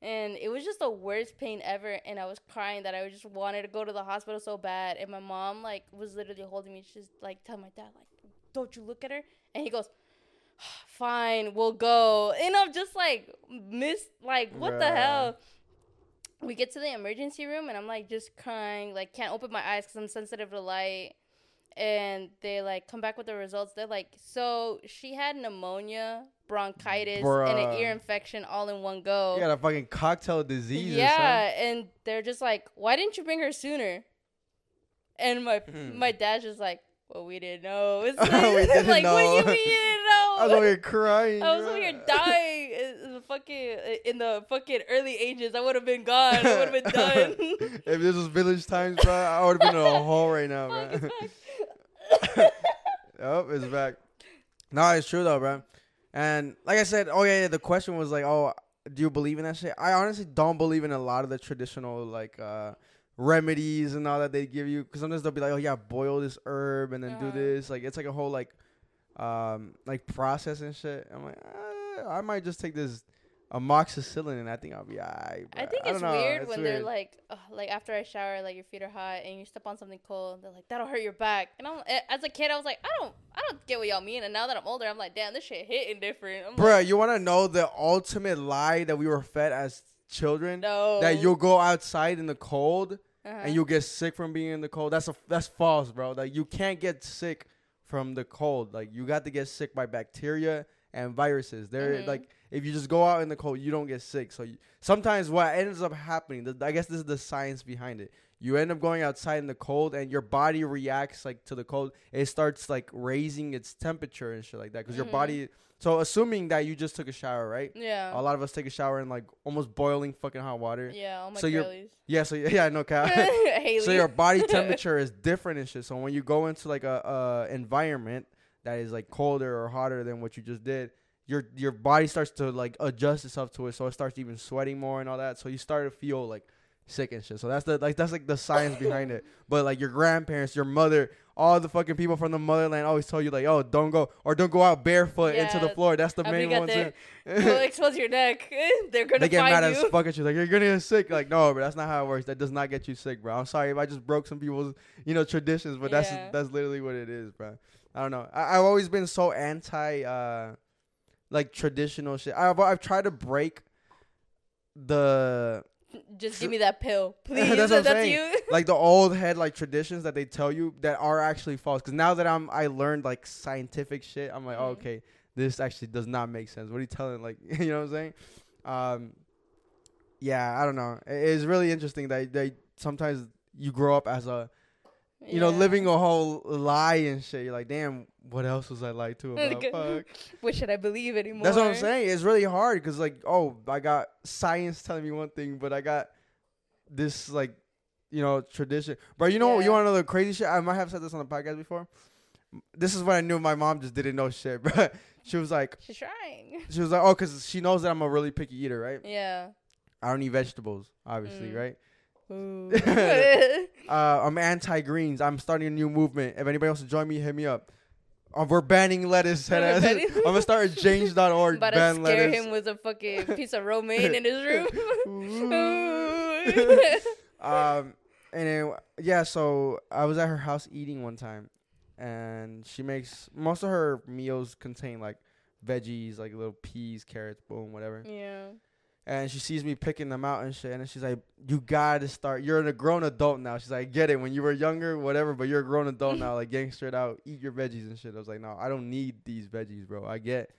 and it was just the worst pain ever. And I was crying that I just wanted to go to the hospital so bad. And my mom like was literally holding me. She's like "Tell my dad like, "Don't you look at her?" And he goes. Fine, we'll go. And I'm just like, miss, like, what the hell? we get to the emergency room and I'm like just crying, like can't open my eyes because I'm sensitive to light. And they like come back with the results. They're like, so she had pneumonia, bronchitis, and an ear infection all in one go. You got a fucking cocktail of diseases. yeah, and they're just like, why didn't you bring her sooner? And my Hmm. my dad's just like, well, we didn't know. It's We like, didn't like, what do you mean know? I was over here crying. I was over here dying in the fucking in the fucking early ages. I would have been gone. I would have been done. if this was village times, bro, I would have been in a hole right now, bro. it's back. Yep, it's back. No, it's true though, bro. And like I said, oh yeah, yeah, the question was like, oh, do you believe in that shit? I honestly don't believe in a lot of the traditional like uh remedies and all that they give you because sometimes they'll be like, oh yeah, boil this herb and then Uh-huh. do this. Like it's like a whole like um like process and shit. I'm like, uh, I might just take this amoxicillin and I think I'll be alright. I think don't it's know, weird it's when they're like, like after I shower, like your feet are hot and you step on something cold. They're like, that'll hurt your back. And I'm eh, as a kid, I was like, I don't, I don't get what y'all mean. And now that I'm older, I'm like, damn, this shit hitting different. I'm Bruh, like, you want to know the ultimate lie that we were fed as children? no. That you'll go outside in the cold Uh-huh. and you'll get sick from being in the cold. That's a that's false, bro. Like you can't get sick from the cold. Like you got to get sick by bacteria and viruses. They're Mhm. like if you just go out in the cold, you don't get sick. So you, sometimes what ends up happening, th- I guess this is the science behind it. You end up going outside in the cold, and your body reacts like to the cold. It starts like raising its temperature and shit like that because your Mhm. body. So assuming that you just took a shower, right? yeah. A lot of us take a shower in like almost boiling fucking hot water. yeah, all my so you're- Yeah, so yeah, no cap. Haley. so your body temperature is different and shit. So when you go into like a, a environment that is like colder or hotter than what you just did, your your body starts to like adjust itself to it. So it starts even sweating more and all that. So you start to feel like sick and shit. So that's the like that's like the science behind it. But like your grandparents, your mother, all the fucking people from the motherland always tell you like, oh, don't go or don't go out barefoot into the floor. That's the main one. Abrigate. Well, expose your neck. They're gonna They get find mad you. as fuck at you. Like, you're gonna get sick. Like, no, but that's not how it works. That does not get you sick, bro. I'm sorry if I just broke some people's, you know, traditions, but that's Yeah. that's literally what it is, bro. I don't know. I, I've always been so anti, uh, like traditional shit. I've I've tried to break the Just give me that pill, please. That's what I'm saying. you. like the old head like traditions that they tell you that are actually false. Because now that I'm I learned like scientific shit, I'm like, oh, Mhm. okay, this actually does not make sense. What are you telling? Like, you know what I'm saying? Um, yeah, I don't know. It- It's really interesting that they sometimes you grow up as a you know living a whole lie and shit. You're like, damn, what else was I lied to about? Fuck. What should I believe anymore? That's what I'm saying. It's really hard because like, oh, I got science telling me one thing, but I got this like, you know, tradition. But you know, what you want to know the crazy shit? I might have said this on the podcast before. This is when I knew my mom just didn't know shit, bro. She was like, She's trying. she was like, oh, because she knows that I'm a really picky eater, right? Yeah. I don't eat vegetables, obviously, Mm. right? Uh, I'm anti greens. I'm starting a new movement. If anybody wants to join me, hit me up. Uh, we're banning lettuce. I'm gonna start a change.org. About to scare lettuce. him with a fucking piece of romaine in his room. um, and then, yeah, so I was at her house eating one time, and she makes most of her meals contain like veggies, like little peas, carrots, boom, whatever. yeah. And she sees me picking them out and shit, and she's like, "You gotta start. You're a grown adult now." She's like, "Get it? When you were younger, whatever, but you're a grown adult now. Like getting straight out, eat your veggies and shit." I was like, "No, I don't need these veggies, bro. I get."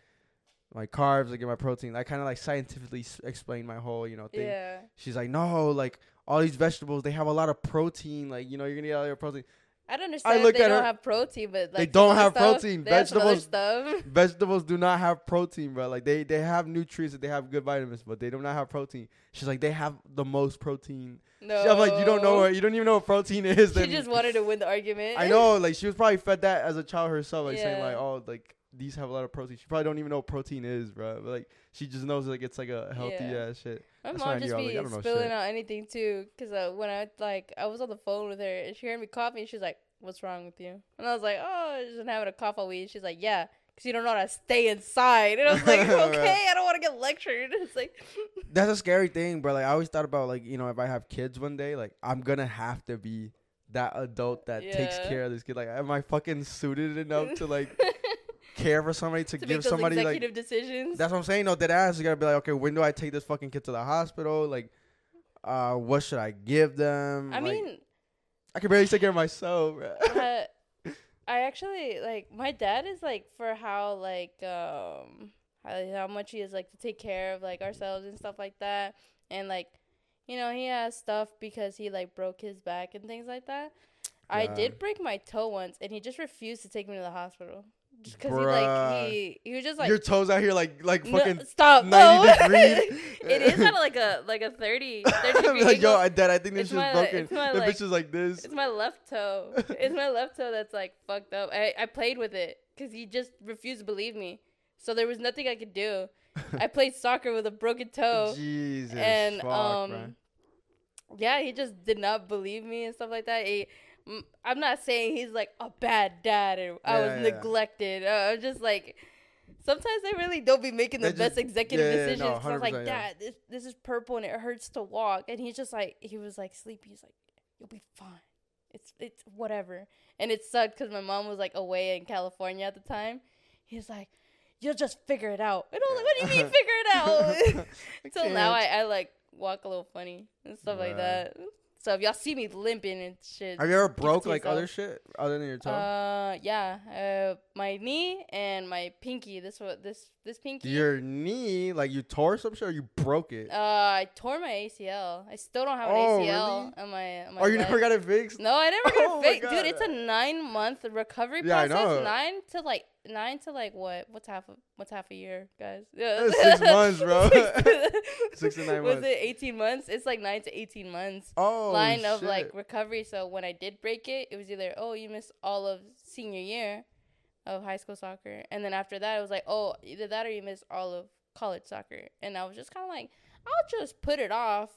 My carbs, I get my protein. I kind of like scientifically s- explain my whole, you know, thing. Yeah. She's like, no, like all these vegetables, they have a lot of protein. Like, you know, you're gonna get all your protein. I don't understand. I look they at don't her- have protein, but like They don't have stuff, protein. Vegetables-. Vegetables do not have protein, bro. Like they they have nutrients and they have good vitamins, but they do not have protein. She's like, they have the most protein. No. I'm like, you don't know what you don't even know what protein is. She then just wanted to win the argument. I know, like she was probably fed that as a child herself, like saying like, oh, like these have a lot of protein. She probably don't even know what protein is, bro. But like she just knows like it's like a healthy Yeah. ass shit. My That's mom knew just I was be like, I spilling shit. out anything too, cause uh, when I like I was on the phone with her and she heard me coughing, and she's like, "What's wrong with you?" And I was like, "Oh, I just been having a cough all week." She's like, "Yeah, cause you don't know how to stay inside." And I was like, Right. "Okay, I don't want to get lectured." It's like, That's a scary thing, bro. Like I always thought about like you know if I have kids one day, like I'm gonna have to be that adult that takes care of this kid. Like am I fucking suited enough to like care for somebody to, to give somebody like decisions. that's what I'm saying. No, that ass you gotta be like, okay, when do I take this fucking kid to the hospital? Like, uh, what should I give them? I Like, mean, I can barely take care of myself. Bro. uh, I actually like my dad is like for how like um how, how much he is like to take care of like ourselves and stuff like that and like you know he has stuff because he like broke his back and things like that. I did break my toe once and he just refused to take me to the hospital. Just because he like he he was just like Your toes out here like like no, fucking. stop 90 no. degree. it is kind of like a like a 30, 30 I'm degree like, yo. I, dad, I think this is shit's my, like- broken. my, the like- bitch is like this. It's my left toe. it's my left toe that's like fucked up. I, I played with it because he just refused to believe me. So there was nothing I could do. I played soccer with a broken toe. Jesus. and fuck, um, man. yeah, he just did not believe me and stuff like that. He, I'm not saying he's like a bad dad or I Yeah, was yeah. neglected. Uh, I'm just like. Sometimes they really don't be making the They best just- executive decisions. no, I was like, 100%, yeah. Dad, this this is purple and it hurts to walk. And he's just like, he was like sleepy. He's like, you'll be fine. It's it's whatever. And it sucked because my mom was like away in California at the time. He's like, you'll just figure it out. And I was like, what do you mean figure it out? Until now, I. I like walk a little funny and stuff like that. So if y'all see me limping and shit, Have you ever broke like other shit other than your toe? Uh, yeah. Uh, my knee and my pinky. This what this this pinky. your knee, like you tore some shit or you broke it? uh, I tore my ACL. I still don't have an Oh, ACL really? on my. On my oh, you leg. never got it fixed? No, I never got Oh it fixed, dude. It's a nine month recovery Yeah, I process. Nine to like nine to like what? What's half of what's half a year, guys? Six months, bro. Six, to nine Was it eighteen months? It's like nine to eighteen months. Oh, line of like recovery. So when I did break it, it was either oh you missed all of senior year of high school soccer, and then after that it was like oh either that or you missed all of college soccer, and I was just kind of like I'll just put it off,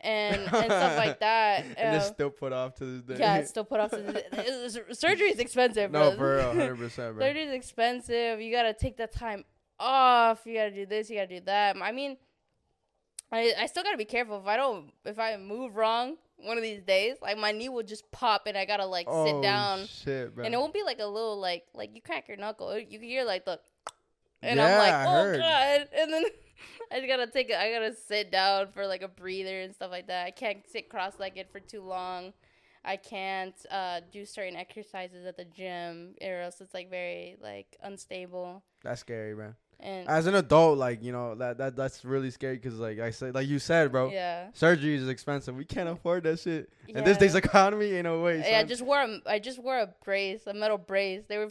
and and stuff like that. and it's uh, still put off to this day. yeah, it's still put off. To, the day. surgery is expensive, no, bro. for real, hundred percent, bro. Surgery is expensive. You gotta take that time off. You gotta do this. You gotta do that. I mean, I I still gotta be careful. If I don't, if I move wrong one of these days, like my knee will just pop, and I gotta like oh, sit down, Shit, bro. and it won't be like a little like like you crack your knuckle. You can hear like the, and Yeah, I'm like, oh god, and then. I gotta take. I gotta sit down for like a breather and stuff like that. I can't sit cross-legged for too long. I can't uh, do certain exercises at the gym, or else it's like very like unstable. That's scary, man. And As an adult, like you know that that that's really scary because like I said, like you said, bro, yeah, surgery is expensive. We can't afford that shit. Yeah. And this day's economy ain't no way. yeah. I just wore a, I just wore a brace, a metal brace. They were,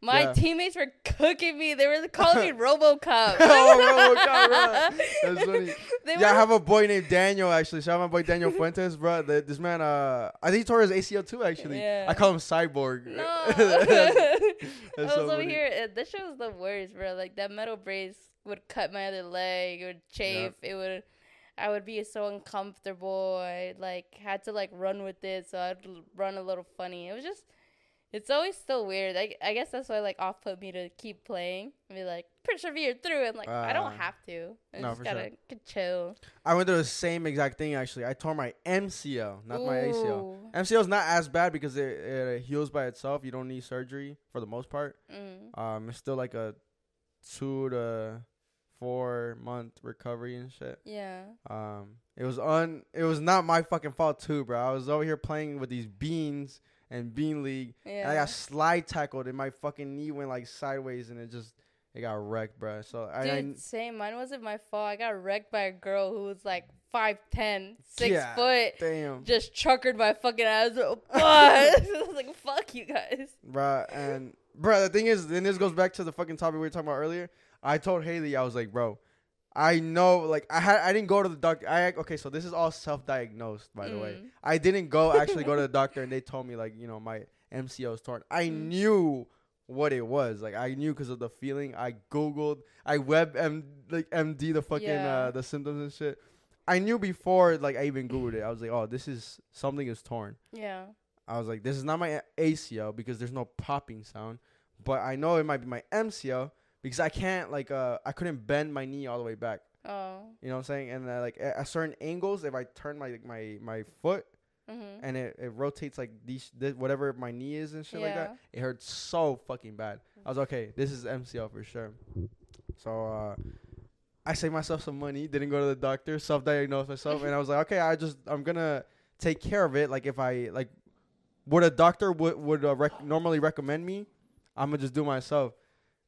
my Yeah. teammates were cooking me. They were calling me RoboCop. Oh, RoboCop, bro. That's funny. They yeah, I have a boy named Daniel actually. Shout out my boy Daniel Fuentes, bro. The, this man, uh, I think he tore his ACL too. Actually, Yeah. I call him Cyborg. No. That's- I was so over funny. here. uh, This shit was the worst, bro. Like that metal brace would cut my other leg. It would chafe. It would. I would be so uncomfortable. I like had to like run with it, so I'd run a little funny. It was just. It's always still weird. I, I guess that's why like off put me to keep playing and be like persevere through. and like I don't Ah. have to. I No, just gotta sure. chill. I went through the same exact thing actually. I tore my MCL, not my ACL. Ooh. MCL is not as bad because it, it heals by itself. You don't need surgery for the most part. Mm. Um, it's still like a two to four month recovery and shit. Yeah. Um, it was un, it was not my fucking fault too, bro. I was over here playing with these beans and bean league, and I got slide tackled, and my fucking knee went like sideways, and it just it got wrecked, bro. So I, I Dude, same. Mine wasn't my fault. I got wrecked by a girl who was like 5'10", 6 Yeah, foot. damn, Just chuckered my fucking ass. I was like, fuck you guys. bro. And bro, the thing is, then this goes back to the fucking topic we were talking about earlier. I told Haley, I was like, bro. I know, like I had, I didn't go to the doctor. I okay, so this is all self-diagnosed, by the way. Mm. I didn't go actually go to the doctor, and they told me like, you know, my MCL is torn. I Mm. knew what it was. Like I knew because of the feeling. I googled, I web M like MD the fucking Yeah. uh, the symptoms and shit. I knew before like I even googled it. I was like, oh, this is something is torn. Yeah. I was like, this is not my ACL because there's no popping sound, but I know it might be my MCL because I can't like uh I couldn't bend my knee all the way back. Oh. You know what I'm saying? And uh, like at, at certain angles, if I turn my like, my my foot Mm-hmm. and it, it rotates like these this, whatever my knee is and shit like that, it hurts so fucking bad. I was okay. This is MCL for sure. So uh, I saved myself some money. Didn't go to the doctor. Self-diagnosed myself, and I was like, okay, I just I'm gonna take care of it. Like if I like, what a doctor would would uh, rec- normally recommend me, I'm gonna just do myself.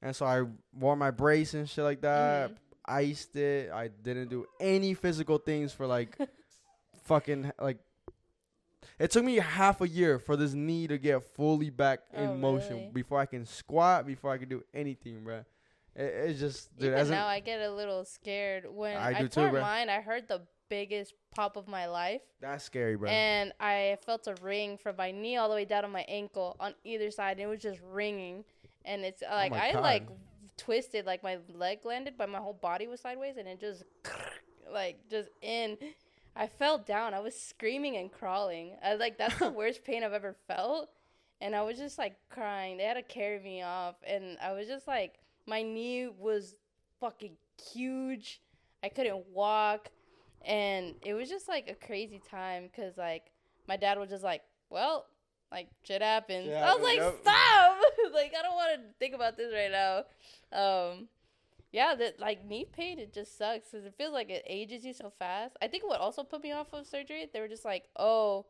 And so I wore my brace and shit like that. Mhm. Iced it. I didn't do any physical things for like fucking like It took me half a year for this knee to get fully back in Oh, motion really? before I can squat, before I can do anything, bruh. It, it's just, dude, Even now, I get a little scared when I I, do too, tore bruh. mine. I heard the biggest pop of my life, that's scary, bro. and I felt a ring from my knee all the way down to my ankle on either side, and it was just ringing. And it's uh, like Oh I God. like twisted, like my leg landed, but my whole body was sideways, and it just like just in. I fell down. I was screaming and crawling. I like that's the worst pain I've ever felt. And I was just like crying. They had to carry me off and I was just like my knee was fucking huge. I couldn't walk and it was just like a crazy time cuz like my dad was just like, "Well, like shit happens." I was like, yep. "Stop." like I don't want to think about this right now. Um yeah, that like knee pain, it just sucks because it feels like it ages you so fast. I think what also put me off of surgery, they were just like, oh,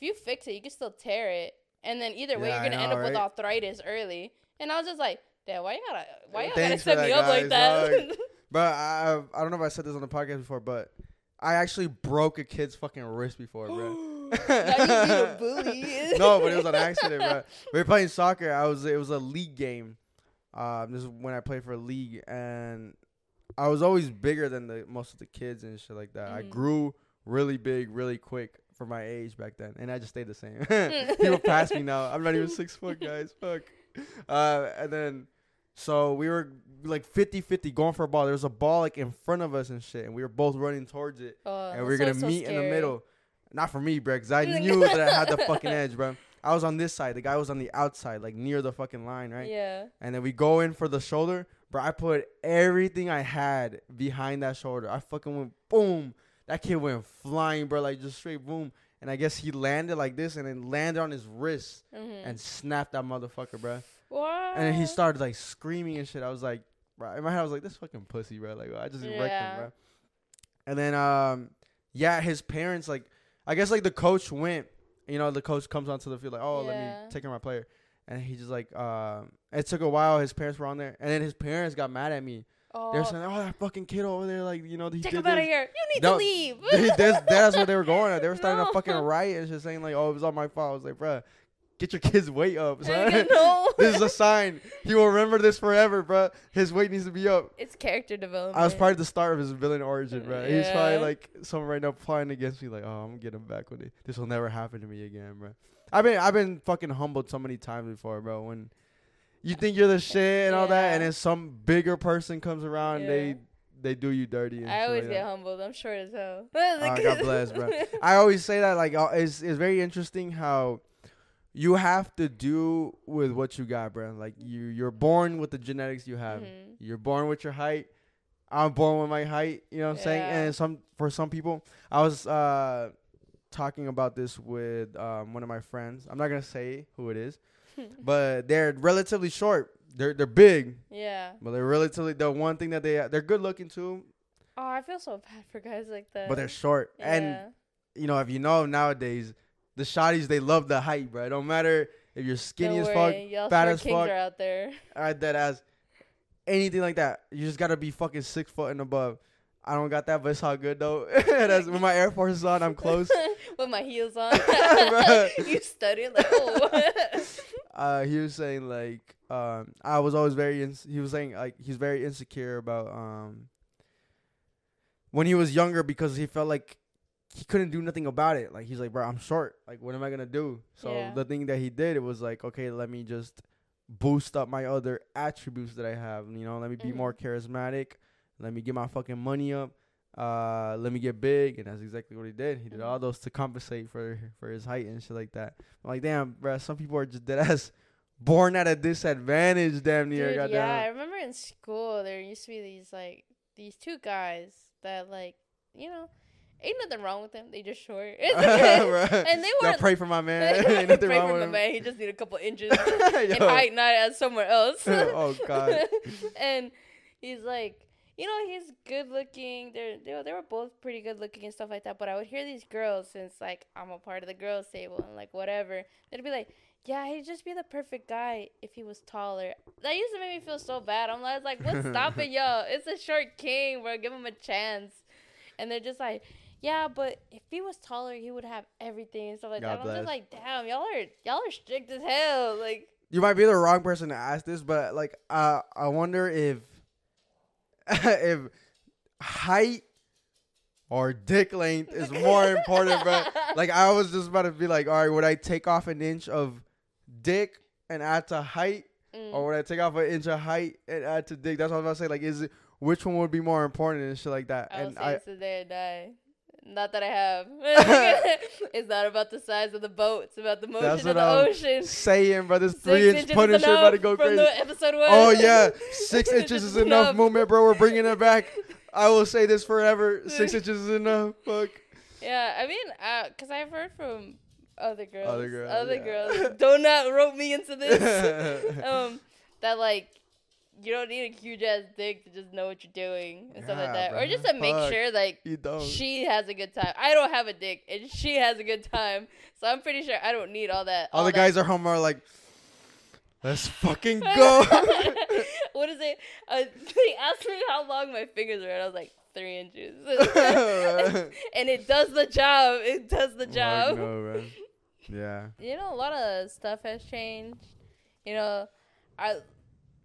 if you fix it, you can still tear it, and then either way, Yeah, you're gonna end know, up with arthritis early. And I was just like, damn, why you gotta, why you gotta set me that, up like guys, that? But I, I don't know if I said this on the podcast before, but I actually broke a kid's fucking wrist before, bro. now you need a bully. no, but it was an accident, bro. We were playing soccer. I was it was a league game. Um, this is when I played for a league, and I was always bigger than the most of the kids and shit like that. I Mhm. grew really big, really quick for my age back then, and I just stayed the same. People pass me now. I'm not even six foot, guys. Fuck. Uh, and then so we were like 50-50 going for a ball. There was a ball like in front of us and shit, and we were both running towards it Oh, and we are gonna so meet in the middle. Not for me, bro, because I knew that I had the fucking edge, bro. I was on this side. The guy was on the outside, like near the fucking line, right? Yeah. And then we go in for the shoulder, bro. I put everything I had behind that shoulder. I fucking went boom. That kid went flying, bro, like just straight boom. And I guess he landed like this, and then landed on his wrist Mm-hmm. and snapped that motherfucker, bro. what? And then he started like screaming and shit. I was like, bro, in my head, I was like, this fucking pussy, bro. Like, I just wrecked him, bro. And then, um, yeah, his parents, like, I guess, like, the coach went, you know, the coach comes onto the field, like, oh, let me take care of my player. And he just, like, um, it took a while. His parents were on there. And then his parents got mad at me. Oh, They're saying, oh, that fucking kid over there, like, you know, he take him out of here. You need to leave. that's, that's what they were going at. They were starting No. to fucking riot and just saying, like, oh, it was all my fault. I was like, bro, get your kid's weight up, son. no. this is a sign. He will remember this forever, bro. His weight needs to be up. It's character development. I was probably the start of his villain origin, bro. He's probably like someone right now plotting against me, like, oh, I'm gonna get him back one day. This will never happen to me again, bro. I've been I've been fucking humbled so many times before, bro. When you think you're the shit and all that, and then some bigger person comes around, Yeah. they they do you dirty. And I always like get that. humbled. I'm short as hell. Oh, God bless, bro. I always say that like uh, it's it's very interesting how you have to do with what you got, bro. Like you you're born with the genetics you have. Mhm. You're born with your height. I'm born with my height. You know what I'm saying? And some for some people, I was uh talking about this with um one of my friends. I'm not gonna say who it is, but they're relatively short. They're they're big, yeah. but they're relatively the one thing that they they're good looking too, Oh, I feel so bad for guys like that. but they're short. And you know, if you know nowadays, the shotties they love the height, bro. It don't matter if you're skinny as fuck, y'all fat as kings fuck. are out there. I dead ass, anything like that. You just gotta be fucking six foot and above. I don't got that, but it's all good though. That's when my Air Force is on, I'm close. With my heels on. You study like oh. Uh, he was saying like, um, I was always very. Ins- he was saying like he's very insecure about um. When he was younger, because he felt like he couldn't do nothing about it. Like he's like, bro, I'm short. Like, what am I gonna do? So Yeah. the thing that he did, it was like, okay, let me just boost up my other attributes that I have. You know, let me be Mhm. more charismatic. Let me get my fucking money up. Uh, let me get big, and that's exactly what he did. He did all Mhm. those to compensate for for his height and shit like that. I'm like, damn, bro, some people are just dead ass born at a disadvantage, damn near. Dude, goddamn. yeah, I remember in school there used to be these like these two guys that like you know ain't nothing wrong with them. They just short. Bruh. and they Y'all weren't. pray for my man. Pray Ain't nothing for wrong my with him. man. He just need a couple inches in height, not as somewhere else. oh God. and he's like, you know, he's good looking. They're they, were- they were both pretty good looking and stuff like that. But I would hear these girls since like I'm a part of the girls table and like whatever. They'd be like, yeah, he'd just be the perfect guy if he was taller. That used to make me feel so bad. I'm like, like what's stopping y'all? It's a short king, bro. Give him a chance. And they're just like. Yeah, but if he was taller, he would have everything and stuff like God that. I'm just like, damn, y'all are y'all are strict as hell. Like, you might be the wrong person to ask this, but like, uh, I wonder if if height or dick length is more important, bro. Like, I was just about to be like, all right, would I take off an inch of dick and add to height, mm, or would I take off an inch of height and add to dick? That's what I was about to say. Like, is it which one would be more important and shit like that? I and say I, it's the day or die. Not that I have. it's not about the size of the boat. It's about the motion That's of what the I'm ocean. saying, bro, this three inch is Punisher about to go from crazy. the episode one. Oh yeah, six inches is enough movement, bro. We're bringing it back. I will say this forever. Six inches is enough. Fuck. Yeah, I mean, uh, cause I've heard from other girls, Other girls, other yeah. girls. Do not rope me into this. um, that like you don't need a huge ass dick to just know what you're doing and stuff like Yeah, that, or just to make Fuck. sure like you don't. she has a good time. I don't have a dick, and she has a good time, so I'm pretty sure I don't need all that. All the that- guys are home are like, let's fucking go. what is it? Uh, they asked me how long my fingers were, and I was like three inches, and it does the job. It does the job. no. Yeah. You know, a lot of stuff has changed. You know, I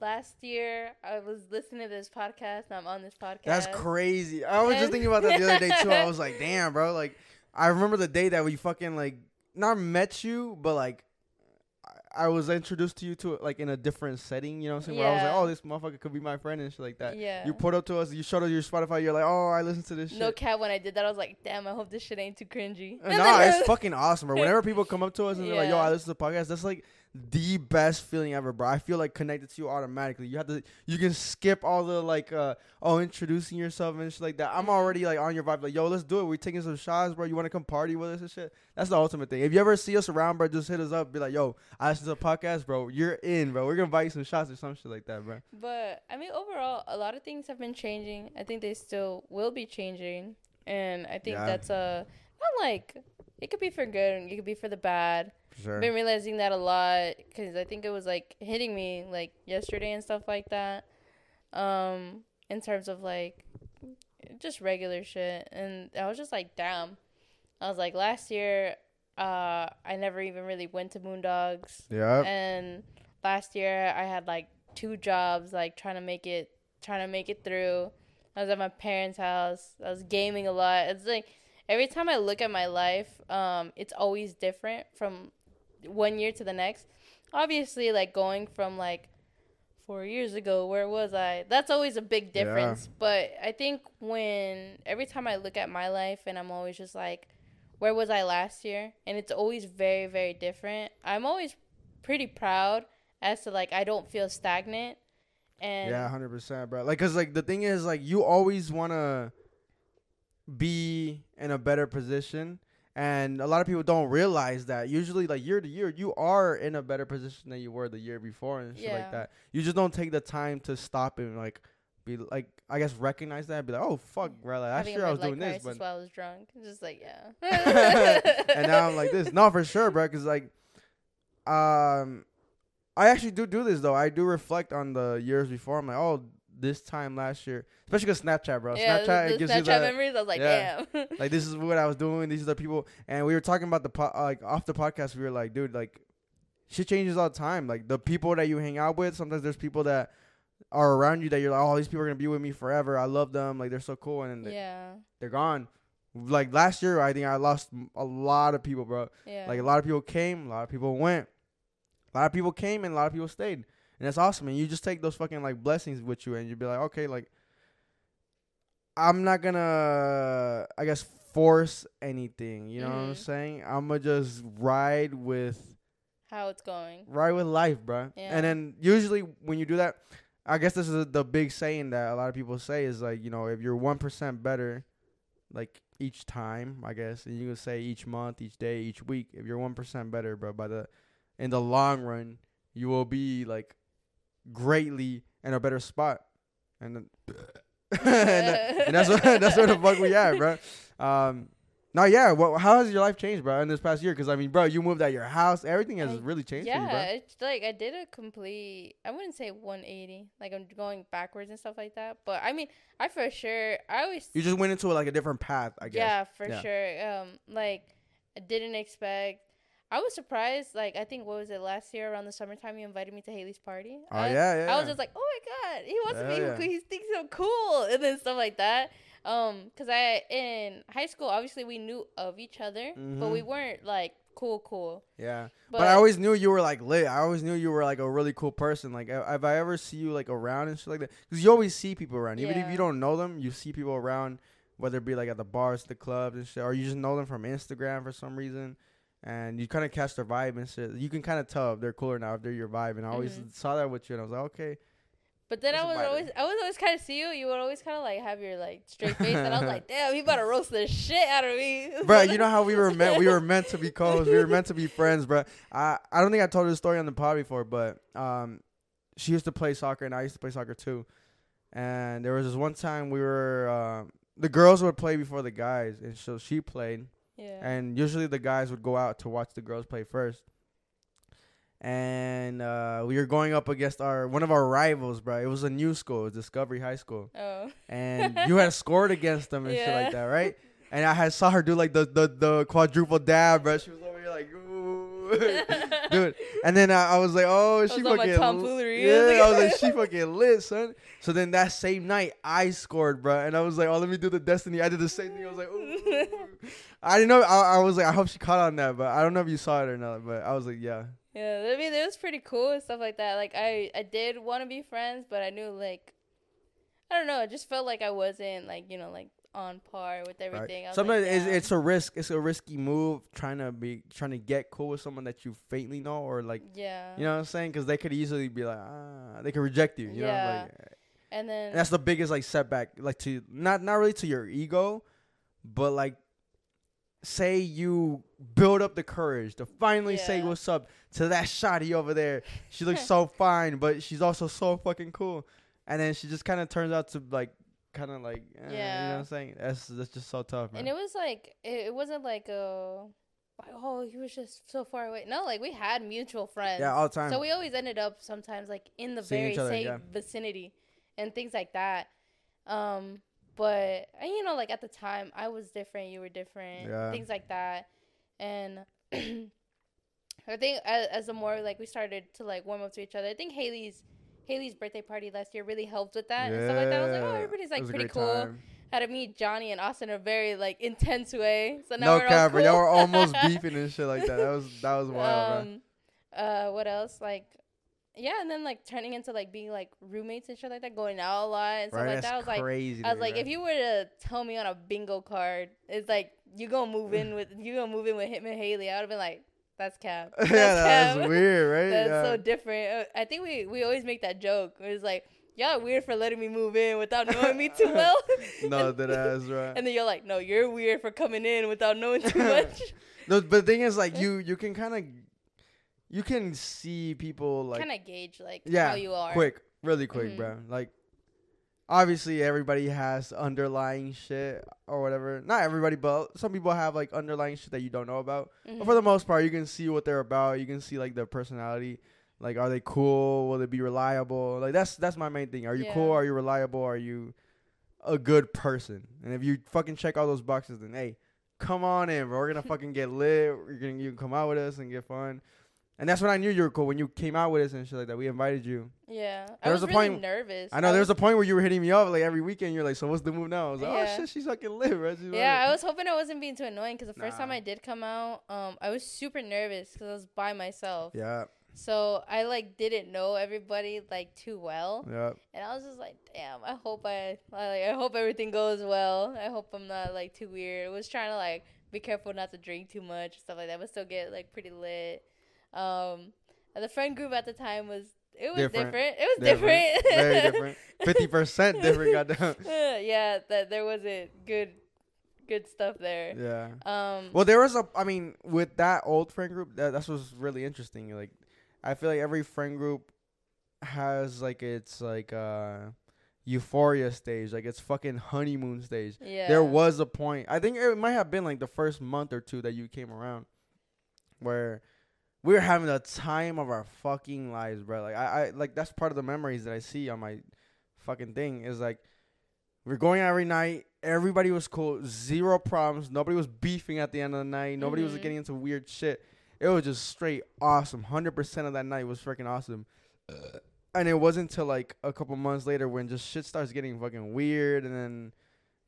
last year I was listening to this podcast. And I'm on this podcast. That's crazy. I was just thinking about that the other day too. I was like, damn, bro. Like, I remember the day that we fucking like not met you, but like. I- was introduced to you to it like in a different setting, you know what I'm saying? Where I was like, oh, this motherfucker could be my friend and shit like that. Yeah. You put up to us, you showed us your Spotify, you're like, oh, I listen to this shit. no cap. When I did that, I was like, "Damn, I hope this shit ain't too cringy." Nah, it's fucking awesome, bro. Whenever people come up to us and they're like, "Yo, Yeah. I listen to the podcast," that's like the best feeling ever, bro. I feel like connected to you automatically. You have to, you can skip all the like, uh, oh, introducing yourself and shit like that. I'm already like on your vibe, like, yo, let's do it. We're taking some shots, bro. You want to come party with us and shit? That's the ultimate thing. If you ever see us around, bro, just hit us up. Be like, yo, I listen to the podcast, bro. You're in, bro. We're gonna buy you some shots or some shit like that, bro. But I mean, overall, a lot of things have been changing. I think they still will be changing, and I think Yeah. that's a not like it could be for good and it could be for the bad. Sure. Been realizing that a lot because I think it was like hitting me like yesterday and stuff like that. Um, in terms of like just regular shit, and I was just like, damn. I was like, last year, uh, I never even really went to Moondogs, Yeah. and last year I had like two jobs, like trying to make it, trying to make it through. I was at my parents' house. I was gaming a lot. It's like every time I look at my life, um, it's always different from one year to the next. Obviously, like going from like four years ago, where was I? That's always a big Yeah. difference. But I think when every time I look at my life and I'm always just like, where was I last year? And it's always very, very different. I'm always pretty proud as to like I don't feel stagnant. And Yeah, hundred percent, bro. Like, cause like the thing is, like, you always wanna be in a better position, and a lot of people don't realize that. Usually, like year to year, you are in a better position than you were the year before, and shit Yeah. like that. You just don't take the time to stop and like be like, I guess recognize that, and be like, oh fuck, bro. Like, last year I was doing this, but while I was drunk. Just like yeah. and now I'm like this. No, for sure, bro. Cause like, um, I actually do do this though. I do reflect on the years before. I'm like, oh, this time last year, especially cause Snapchat, bro. yeah, Snapchat the, it gives Snapchat you the memories. I was like, yeah. damn. like this is what I was doing. These are the people, and we were talking about the po- like off the podcast. We were like, dude, like shit changes all the time. Like the people that you hang out with, sometimes there's people that are around you that you're like, oh, these people are gonna be with me forever. I love them. Like they're so cool, and then they- yeah, they're gone. Like last year, I think I lost a lot of people, bro. yeah. Like a lot of people came, a lot of people went. A lot of people came and a lot of people stayed. And that's awesome. And you just take those fucking like blessings with you and you'd be like, okay, like I'm not gonna I guess force anything. You know what I'm Mhm. saying? I'ma just ride with How it's going. ride with life, bro. Yeah. And then usually when you do that, I guess this is the big saying that a lot of people say is like, you know, if you're one percent better, like each time, I guess, and you can say each month, each day, each week, if you're one percent better, bro, by the in the long run, you will be like greatly in a better spot. And then and, and that's what, that's where the fuck we at, bro. Um, Now, yeah. Well, how has your life changed, bro, in this past year? Because I mean, bro, you moved out your house. Everything has I- really changed yeah, for you, bro. it's like I did a complete. I wouldn't say 180. Like I'm going backwards and stuff like that. But I mean, I for sure. I always. You just went into like a different path, I guess. Yeah, for Yeah. sure. Um, like I didn't expect. I was surprised. Like I think what was it last year around the summertime? You invited me to Haley's party. Oh I, yeah, yeah. I was just like, oh my god, he wants to be. yeah. He thinks so cool, and then stuff like that. Um, cause I in high school, obviously we knew of each other, but we Mhm. weren't like cool, cool. yeah. But, But, I always knew you were like lit. I always knew you were like a really cool person. Like, if I ever see you like around and shit like that, because you always see people around, even if you don't know them, you see people around, whether it be like at the bars, the clubs, and shit, or you just know them from Instagram for some reason, and you kind of catch their vibe and shit. You can kind of tell if they're cooler now if they're your vibe. And I always Mhm. saw that with you, and I was like, okay, But then I was it. always, I was always kind of see you. You would always kind of like have your like straight face, and I was like, damn, he about to roast the shit out of me, bro. You know how we were meant? We were meant to be co-hosts. We were meant to be friends, bro. I I don't think I told her this story on the pod before, but um, she used to play soccer and I used to play soccer too. And there was this one time we were um, the girls would play before the guys, and so she played, yeah. and usually the guys would go out to watch the girls play first. And uh, we were going up against our one of our rivals, bro. It was a new school, it was Discovery High School oh. and you had scored against them and shit like that, right? And I had saw her do like the the, the quadruple dab, bro. She was over here like, ooh, dude. And then I, I was like, oh, she fucking tomfoolery. yeah. I was like, she fucking lit, son. So then that same night, I scored, bro, and I was like, oh, let me do the destiny. I did the same thing. I was like, ooh. I didn't know. I, I was like, I hope she caught on that, but I don't know if you saw it or not. But I was like, yeah, Yeah, I mean, it was pretty cool and stuff like that. Like, I, I did want to be friends, but I knew, like, I don't know. It just felt like I wasn't, like, you know, like, on par with everything. Was Sometimes like, it's, it's a risk. It's a risky move trying to be trying to get cool with someone that you faintly know or like yeah. You know what I'm saying? Because they could easily be like, ah, they could reject you. You know, Yeah. like and then, and that's the biggest like setback, like to not not really to your ego, but like say you build up the courage to finally say what's up to that shotty over there. She looks so fine, but she's also so fucking cool, and then she just kind of turns out to like kind of like, eh, you know what I'm saying? That's that's just so tough, man. and it was like, it, it wasn't like a, like, oh, he was just so far away. No, like, we had mutual friends. yeah, all the time. So we always ended up sometimes like in the Seeing very other, same yeah. vicinity and things like that. Um, but and, you know, like at the time, I was different, you were different, Yeah. things like that, and I think as, as the more like we started to like warm up to each other, I think Haley's Haley's birthday party last year really helped with that and stuff like that. I was like, oh, everybody's like pretty cool. time. Had to meet Johnny and Austin in a very like intense way. So now No we're all cap, bro. cool. Y'all were almost beefing and shit like that. That was that was wild, bro. um, uh, what else? Like, yeah, and then like turning into like being like roommates and shit like that, going out a lot and stuff Right, like that. I was like, crazy. I was like, if you were to tell me on a bingo card, it's like you gonna move in with you gonna move in with him and Haley. I would have been like, that's cap. That's yeah, that's cap. weird, right? That's yeah. so different. Uh, I think we we always make that joke. It's like, y'all are weird for letting me move in without knowing me too well. no, that is right? and then you're like, no, you're weird for coming in without knowing too much. No, but the thing is, like, you you can kind of you can see people like kind of gauge like yeah, how you are. quick, really quick, Mhm. bro. Like, obviously, everybody has underlying shit or whatever. Not everybody, but some people have like underlying shit that you don't know about. But mm-hmm. for the most part, you can see what they're about. You can see like their personality. Like, are they cool? Will they be reliable? Like, that's that's my main thing. Are you cool? Are you reliable? Are you a good person? And if you fucking check all those boxes, then hey, come on in, bro. We're gonna fucking get lit. We're gonna you can come out with us and get fun. And that's when I knew you were cool when you came out with us and shit like that. We invited you. Yeah, I There was, was a really point- nervous. I know there was was a point where you were hitting me up like every weekend. You're like, so what's the move now? I was like, Yeah. oh shit, she's fucking lit, bro. She's Yeah, lit." I was hoping I wasn't being too annoying because the first time I did come out, um, I was super nervous because I was by myself. Yeah, So I like didn't know everybody like too well, yeah. and I was just like, damn. I hope I, I like I hope everything goes well. I hope I'm not like too weird. I was trying to like be careful not to drink too much and stuff like that, but still get like pretty lit. Um, the friend group at the time was it was Different. different. It was Different. different. Very different. Fifty percent different. Goddamn. Uh, yeah, that there wasn't good, good stuff there. Yeah. Um, Well, there was a. I mean, with that old friend group, that that's what's really interesting. Like, I feel like every friend group has like its like uh euphoria stage, like it's fucking honeymoon stage. Yeah. There was a point. I think it might have been like the first month or two that you came around, where we were having the time of our fucking lives, bro. Like I, I like that's part of the memories that I see on my fucking thing is like we're going out every night. Everybody was cool, zero problems. Nobody was beefing at the end of the night. Nobody was Mhm. getting into weird shit. It was just straight awesome. Hundred percent of that night was freaking awesome. And it wasn't until like a couple months later when just shit starts getting fucking weird, and then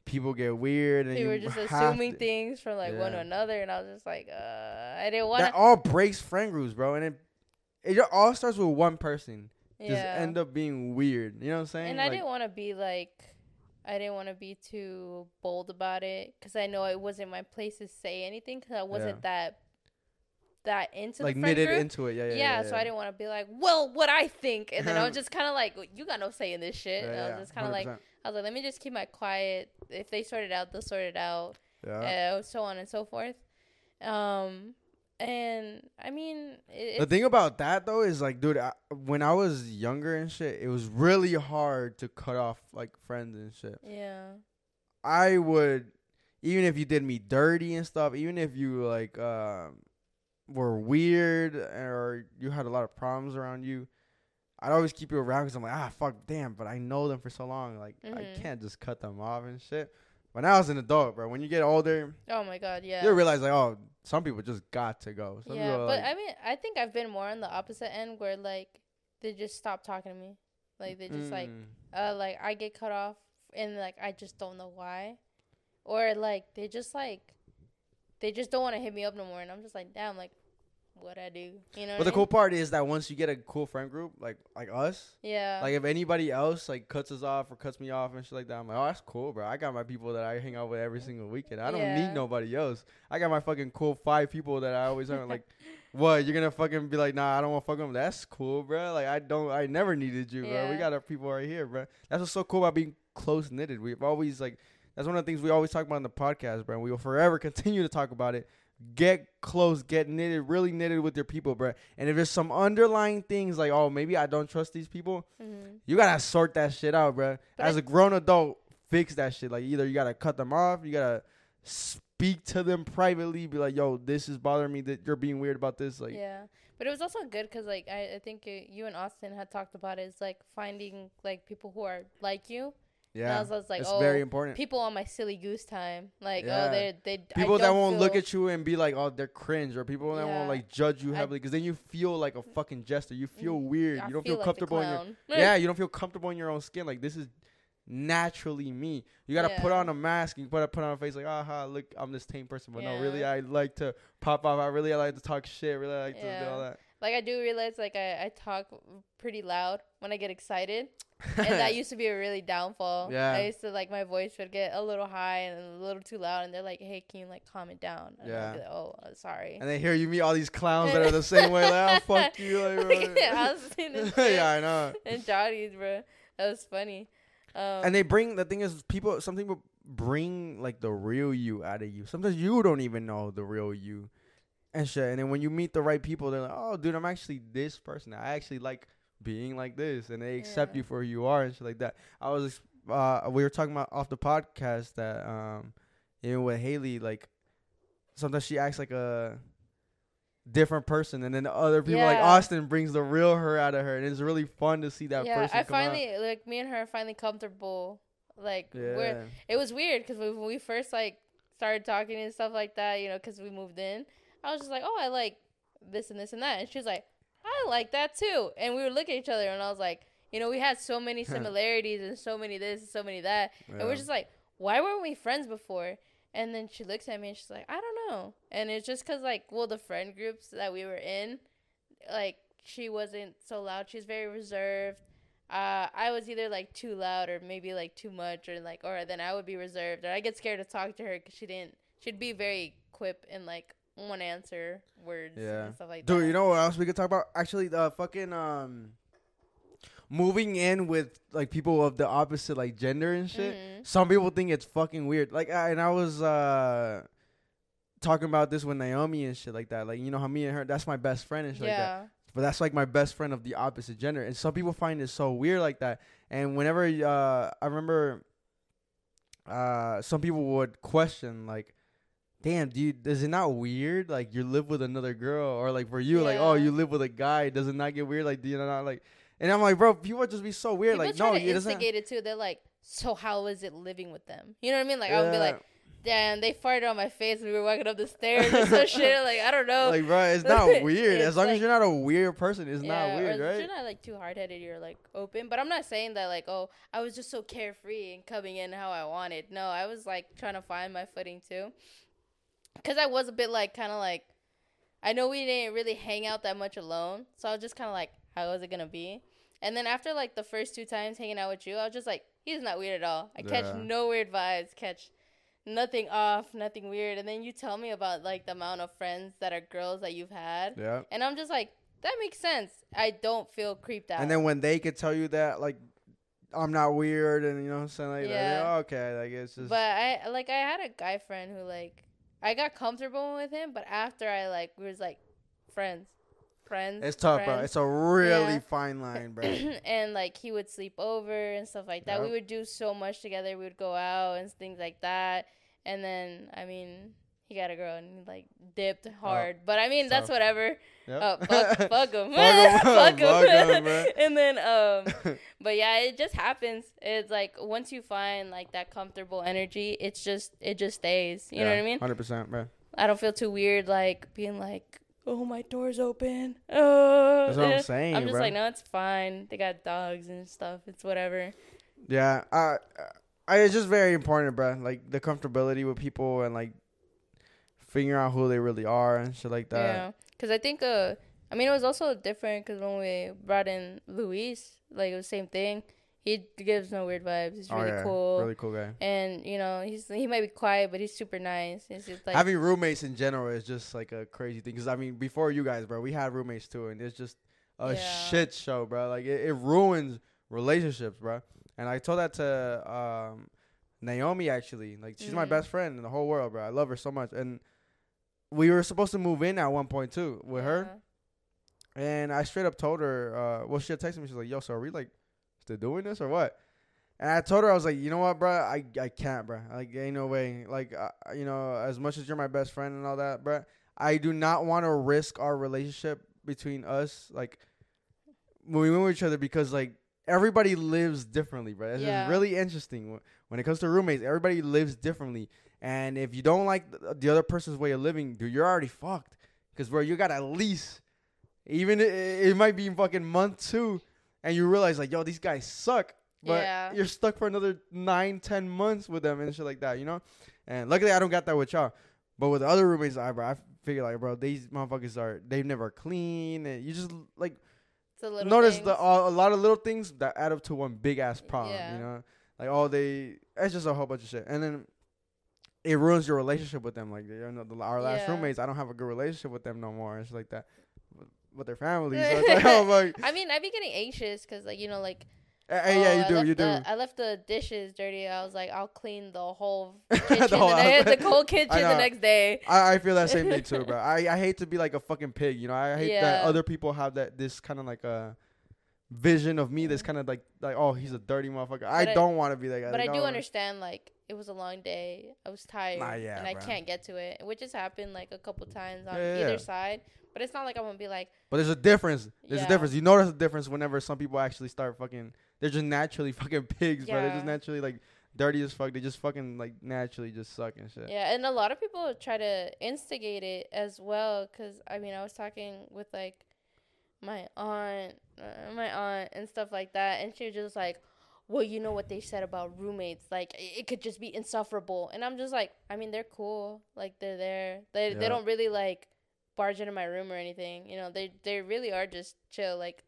people get weird, and They you were just assuming to- things from like one to another, and I was just like, uh, I didn't want That all breaks friend groups, bro, and it it all starts with one person. Just Yeah. end up being weird. You know what I'm saying? and I didn't want to be like, I didn't want to be too bold about it because I know it wasn't my place to say anything because I wasn't that that into like the friend knitted group. into it. Yeah, yeah. yeah, yeah, so I didn't want to be like, well, what I think, and then I was just kind of like, you got no say in this shit. Yeah, I was just kind of like, I was like, let me just keep my quiet. If they sort it out, they'll sort it out. yeah. Uh, so on and so forth. Um, and I mean, it, The thing about that though is like, dude, I, when I was younger and shit, it was really hard to cut off like friends and shit. yeah, I would, even if you did me dirty and stuff, even if you like um were weird or you had a lot of problems around you, I'd always keep you around because I'm like, ah, fuck, damn, but I know them for so long, like I Mhm. can't just cut them off and shit. But now as an adult, bro, when you get older, oh my god, yeah. you realize like, oh, some people just got to go. Some yeah, but like, I mean, I think I've been more on the opposite end where like they just stop talking to me, like they just like mm, uh like I get cut off and like I just don't know why, or like they just like they just don't want to hit me up no more, and I'm just like, damn, like what I do, you know? But the I cool part is that once you get a cool friend group, like like us, yeah, like if anybody else like cuts us off or cuts me off and shit like that, I'm like, oh, that's cool, bro. I got my people that I hang out with every single weekend. I don't Yeah. need nobody else. I got my fucking cool five people that I always hang. Like, what? You're gonna fucking be like, nah, I don't want to fuck them. That's cool, bro. Like, I don't, I never needed you, bro. We got our people right here, bro. That's what's so cool about being close knitted. We've always like, that's one of the things we always talk about in the podcast, bro. And we will forever continue to talk about it. Get close, get knitted, really knitted with your people, bro. And if there's some underlying things like, oh, maybe I don't trust these people, hmm you gotta sort that shit out, bro. But As a grown adult, fix that shit. Like either you gotta cut them off, you gotta speak to them privately, be like, "Yo, this is bothering me. That you're being weird about this." Like, yeah, but it was also good because like I, I think uh, you and Austin had talked about it. It's like finding like people who are like you. And I yeah, was, I was like, it's oh, very important. people on my silly goose time. Like, Yeah. oh, they they I People that won't look at you and be like, "Oh, they're cringe," or people that Yeah. won't like judge you heavily, because then you feel like a fucking jester. You feel Mm, weird. I You don't feel feel, like comfortable in your yeah. You don't feel comfortable in your own skin. Like this is naturally me. You gotta put on a mask. and You gotta put on a face like, aha, look, I'm this tame person. But no, really, I like to pop off. I really I like to talk shit. Really, I like to do all that. Like I do realize like I, I talk pretty loud when I get excited. and that used to be a really downfall. Yeah. I used to like my voice would get a little high and a little too loud and they're like, Hey, can you like calm it down? And Yeah. Like, Oh, uh, sorry. And then here you meet all these clowns that are the same way. Like, oh, fuck you. Like, bro. yeah, I was in this shit yeah, I know. and Johnny's, bro. That was funny. Um, And they bring the thing is people. Some people bring like the real you out of you. Sometimes you don't even know the real you, and shit. And then when you meet the right people, they're like, "Oh, dude, I'm actually this person. I actually like being like this," and they accept Yeah. you for who you are and shit like that. I was, uh, we were talking about off the podcast that um, even with Haley, like sometimes she acts like a different person, and then the other people like Austin brings the real her out of her, and it's really fun to see that yeah, person. I come out. finally like me and her are finally comfortable. Like we're Yeah. it was weird because when we first like started talking and stuff like that, you know, because we moved in, I was just like, oh, I like this and this and that, and she was like, I like that too, and we would look at each other, and I was like, you know, we had so many similarities and so many this and so many that, and we're just like, why weren't we friends before? And then she looks at me and she's like, I don't know, and it's just cause like, well, the friend groups that we were in, like she wasn't so loud. She's very reserved. Uh, I was either like too loud or maybe like too much or like or then I would be reserved or I get scared to talk to her because she didn't. She'd be very quip and like one answer words Yeah. and stuff like that. Dude, you know what else we could talk about? Actually, the fucking um, moving in with like people of the opposite like gender and shit. Mhm. Some people think it's fucking weird. Like, I, and I was uh talking about this with Naomi and shit like that. Like, you know how me and her, that's my best friend and shit like that. Yeah. but that's like my best friend of the opposite gender. And some people find it so weird like that. And whenever uh, I remember, uh, some people would question like, "Damn, dude, is it not weird? Like you live with another girl, or like for you, like oh, you live with a guy. Does it not get weird? Like do you know not like?" And I'm like, bro, people just be so weird. People like no, to it doesn't. instigate it too. They're like, so how is it living with them? You know what I mean? Like I would be like, damn, they farted on my face when we were walking up the stairs or some shit. Like I don't know. like, bro, it's not weird. It's as long as you're not a weird person, it's yeah, not weird, right? You're not like too hard headed. You're like open. But I'm not saying that like, oh, I was just so carefree and coming in how I wanted. No, I was like trying to find my footing too. Cause I was a bit like kind of like, I know we didn't really hang out that much alone, so I was just kind of like, how was it gonna be? And then after like the first two times hanging out with you, I was just like, he's not weird at all. I catch Yeah. no weird vibes, catch nothing off, nothing weird. And then you tell me about like the amount of friends that are girls that you've had. yeah. And I'm just like, that makes sense. I don't feel creeped out. And then when they could tell you that, like, I'm not weird, and you know what I'm saying, like, Yeah. yeah. okay, like it's just. but I like I had a guy friend who like I got comfortable with him, but after I like we was like friends, friends. it's tough, bro. It's a really Yeah. fine line, bro. and like he would sleep over and stuff like that. We would do so much together. We would go out and things like that. And then I mean, he got a girl and like dipped hard. but I mean, that's tough. whatever. Yep. Oh, fuck, fuck him. Fuck him. Fuck 'em, bro. and then um but yeah, it just happens. It's like once you find like that comfortable energy, it's just it just stays. You know what I mean? Hundred percent, bro. I don't feel too weird like being like, "Oh, my door's open." Oh, That's what I'm saying, I'm just bro. like, "No, it's fine. They got dogs and stuff. It's whatever." Yeah, uh, I, it's just very important, bro. Like the comfortability with people and like figuring out who they really are and shit like that. Yeah, because I think uh, I mean it was also different because when we brought in Luis, like it was the same thing. He gives no weird vibes. He's oh really yeah, cool. really cool guy. and you know he's he might be quiet, but he's super nice. It's just like Having roommates in general is just like a crazy thing. Cause I mean, before you guys, bro, we had roommates too, and it's just a Yeah. shit show, bro. Like it, it ruins relationships, bro. And I told that to um, Naomi actually. Like she's my Mhm. best friend in the whole world, bro. I love her so much, and we were supposed to move in at one point too with her. And I straight up told her, uh, well, she had texted me. She's like, yo, so are we like still doing this or what? And I told her, I was like, you know what, bro? I, I can't, bro. Like, ain't no way. Like, uh, you know, as much as you're my best friend and all that, bro, I do not want to risk our relationship between us, like, when we move with each other because, like, everybody lives differently, bro. It's Yeah. really interesting. When it comes to roommates, everybody lives differently. And if you don't like the other person's way of living, dude, you're already fucked. Because, bro, you got at least, even it might be fucking month two, and you realize, like, yo, these guys suck. But Yeah. you're stuck for another nine, ten months with them and shit like that, you know? And luckily, I don't got that with y'all. But with the other roommates, I, bro, I figure, like, bro, these motherfuckers are, they've never clean. And you just, like, It's a little notice things. the uh, a lot of little things that add up to one big ass problem. Yeah. You know, like all they it's just a whole bunch of shit, and then it ruins your relationship with them. Like you know, the, our last Yeah. roommates, I don't have a good relationship with them no more It's like that. With, with their families, so like, oh, like, I mean, I'd be getting anxious because, like, you know, like, hey, yeah, oh, you I do, you do. I left the dishes dirty. I was like, I'll clean the whole kitchen, the, whole house. the whole kitchen the next day. I, I feel that same thing too, bro. I, I hate to be like a fucking pig, you know. I hate that other people have that this kind of like a vision of me that's kind of like like oh he's a dirty motherfucker. I I- don't want to be that guy. But I do oh, no. understand, like, it was a long day. I was tired, Nah, yeah, and I bro. can't get to it, which has happened like a couple times on Yeah, yeah, either yeah. side. But it's not like I'm gonna be like, But there's a difference. There's Yeah. a difference. You notice a difference whenever some people actually start fucking. They're just naturally fucking pigs, bro. They're just naturally like dirty as fuck. They just fucking like naturally just suck and shit. yeah. And a lot of people try to instigate it as well, because I mean, I was talking with like my aunt, uh, my aunt, and stuff like that, and she was just like, "Well, you know what they said about roommates? Like, it, it could just be insufferable." And I'm just like, I mean, they're cool. Like, they're there. They Yeah. they don't really like barge into my room or anything. You know, they they really are just chill. Like,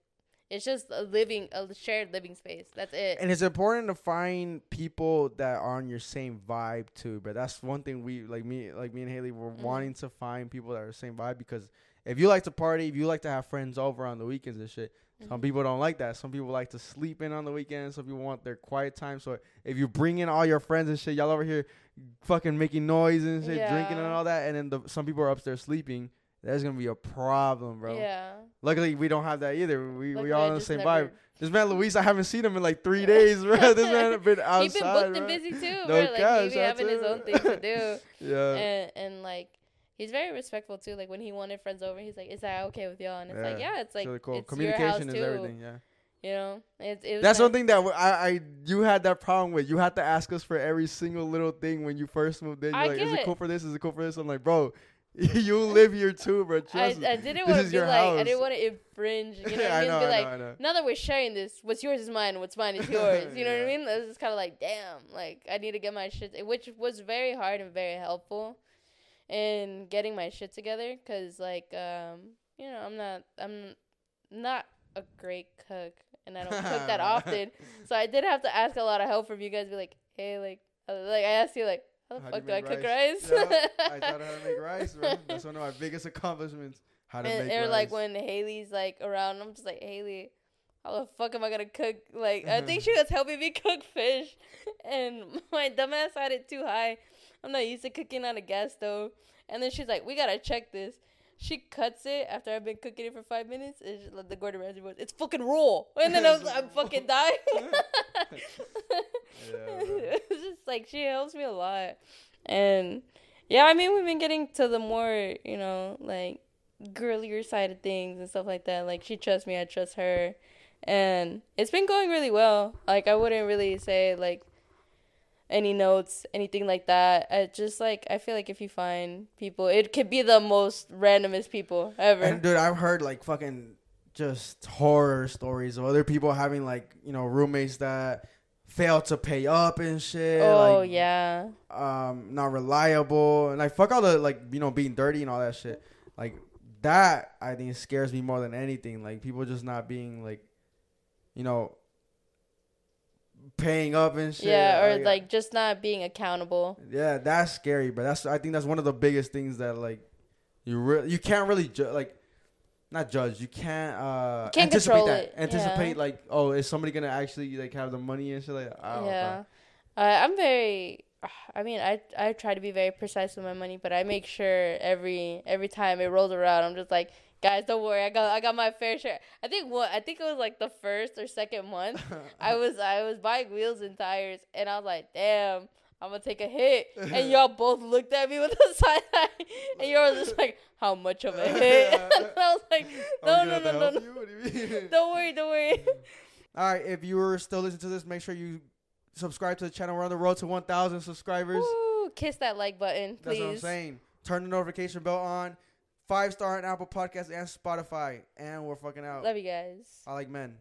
it's just a living, a shared living space. That's it. And it's important to find people that are on your same vibe too. But that's one thing we like me like me and Haley were Mhm. wanting to find people that are the same vibe because if you like to party, if you like to have friends over on the weekends and shit, some Mhm. people don't like that. Some people like to sleep in on the weekends. Some people want their quiet time. So if you bring in all your friends and shit, y'all over here fucking making noise and shit, drinking and all that, and then the, some people are upstairs sleeping, That's gonna be a problem, bro. Yeah. Luckily, we don't have that either. We we all I on the same vibe. This man Luis, I haven't seen him in like three days, bro. this man been outside. He outside, been booked bro. and busy too, No bro. Like cap, he be shout having his own him. things to do, Yeah. and and like he's very respectful too. Like when he wanted friends over, he's like, "Is that okay with y'all?" And it's like, Yeah, "Yeah, it's like really cool. it's your house Communication is too." everything. Yeah. You know, it's it That's one thing that w- I, I you had that problem with. You had to ask us for every single little thing when you first moved in. You're I like, is it cool for this? Is it cool for this? I'm like, bro, you live here too, bro. I, Trust me. I didn't want to be like I didn't want to infringe. You know what I I mean? know, be I like, know, I know. now that we're sharing this, what's yours is mine, what's mine is yours. You know what I mean? It's just kind of like, damn, like I need to get my shit, which was very hard and very helpful in getting my shit together. Cause like, um, you know, I'm not, I'm not a great cook, and I don't cook that often. So I did have to ask a lot of help from you guys. Be like, hey, like, uh, like I asked you, like, how the How fuck you do I make cook rice? rice? Yeah, I taught her how to make rice, bro. That's one of my biggest accomplishments. How to and, make or rice. like when Haley's like around, I'm just like Haley, how the fuck am I gonna cook? Like I think she was helping me cook fish, and my dumbass had it too high. I'm not used to cooking on a gas stove, and then she's like, "We gotta check this." She cuts it after I've been cooking it for five minutes. And she, like the Gordon Ramsay voice, "It's fucking raw," and then I was, I'm fucking dying. It's just like she helps me a lot, and yeah, I mean we've been getting to the more you know like girlier side of things and stuff like that. Like she trusts me, I trust her, and it's been going really well. Like I wouldn't really say like any notes, anything like that. I just like I feel like if you find people, it could be the most randomest people ever. And dude, I've heard like fucking just horror stories of other people having like you know roommates that fail to pay up and shit. oh like, yeah, um not reliable and like fuck all the like you know being dirty and all that shit like that i think scares me more than anything like people just not being like you know paying up and shit yeah, or Like, like just not being accountable. yeah that's scary but that's i think that's one of the biggest things that like you re- you can't really ju- like not judge you can't uh Can't anticipate that it, anticipate yeah. like oh is somebody gonna actually like have the money and shit like? I don't know, yeah, uh, I'm very. I mean, I I try to be very precise with my money, but I make sure every every time it rolls around, I'm just like, guys, don't worry, I got I got my fair share. I think what I think it was like the first or second month. I was I was buying wheels and tires, and I was like, damn. I'm gonna take a hit, and y'all both looked at me with a side eye, and y'all were just like, "How much of a hit?" and I was like, "No, no, no, no, no, help you? What do don't worry, don't worry." All right, if you were still listening to this, make sure you subscribe to the channel. We're on the road to 1,000 subscribers. Woo, kiss that like button, please. That's what I'm saying. Turn the notification bell on. Five star on Apple Podcasts and Spotify. And we're fucking out. Love you guys. I like men.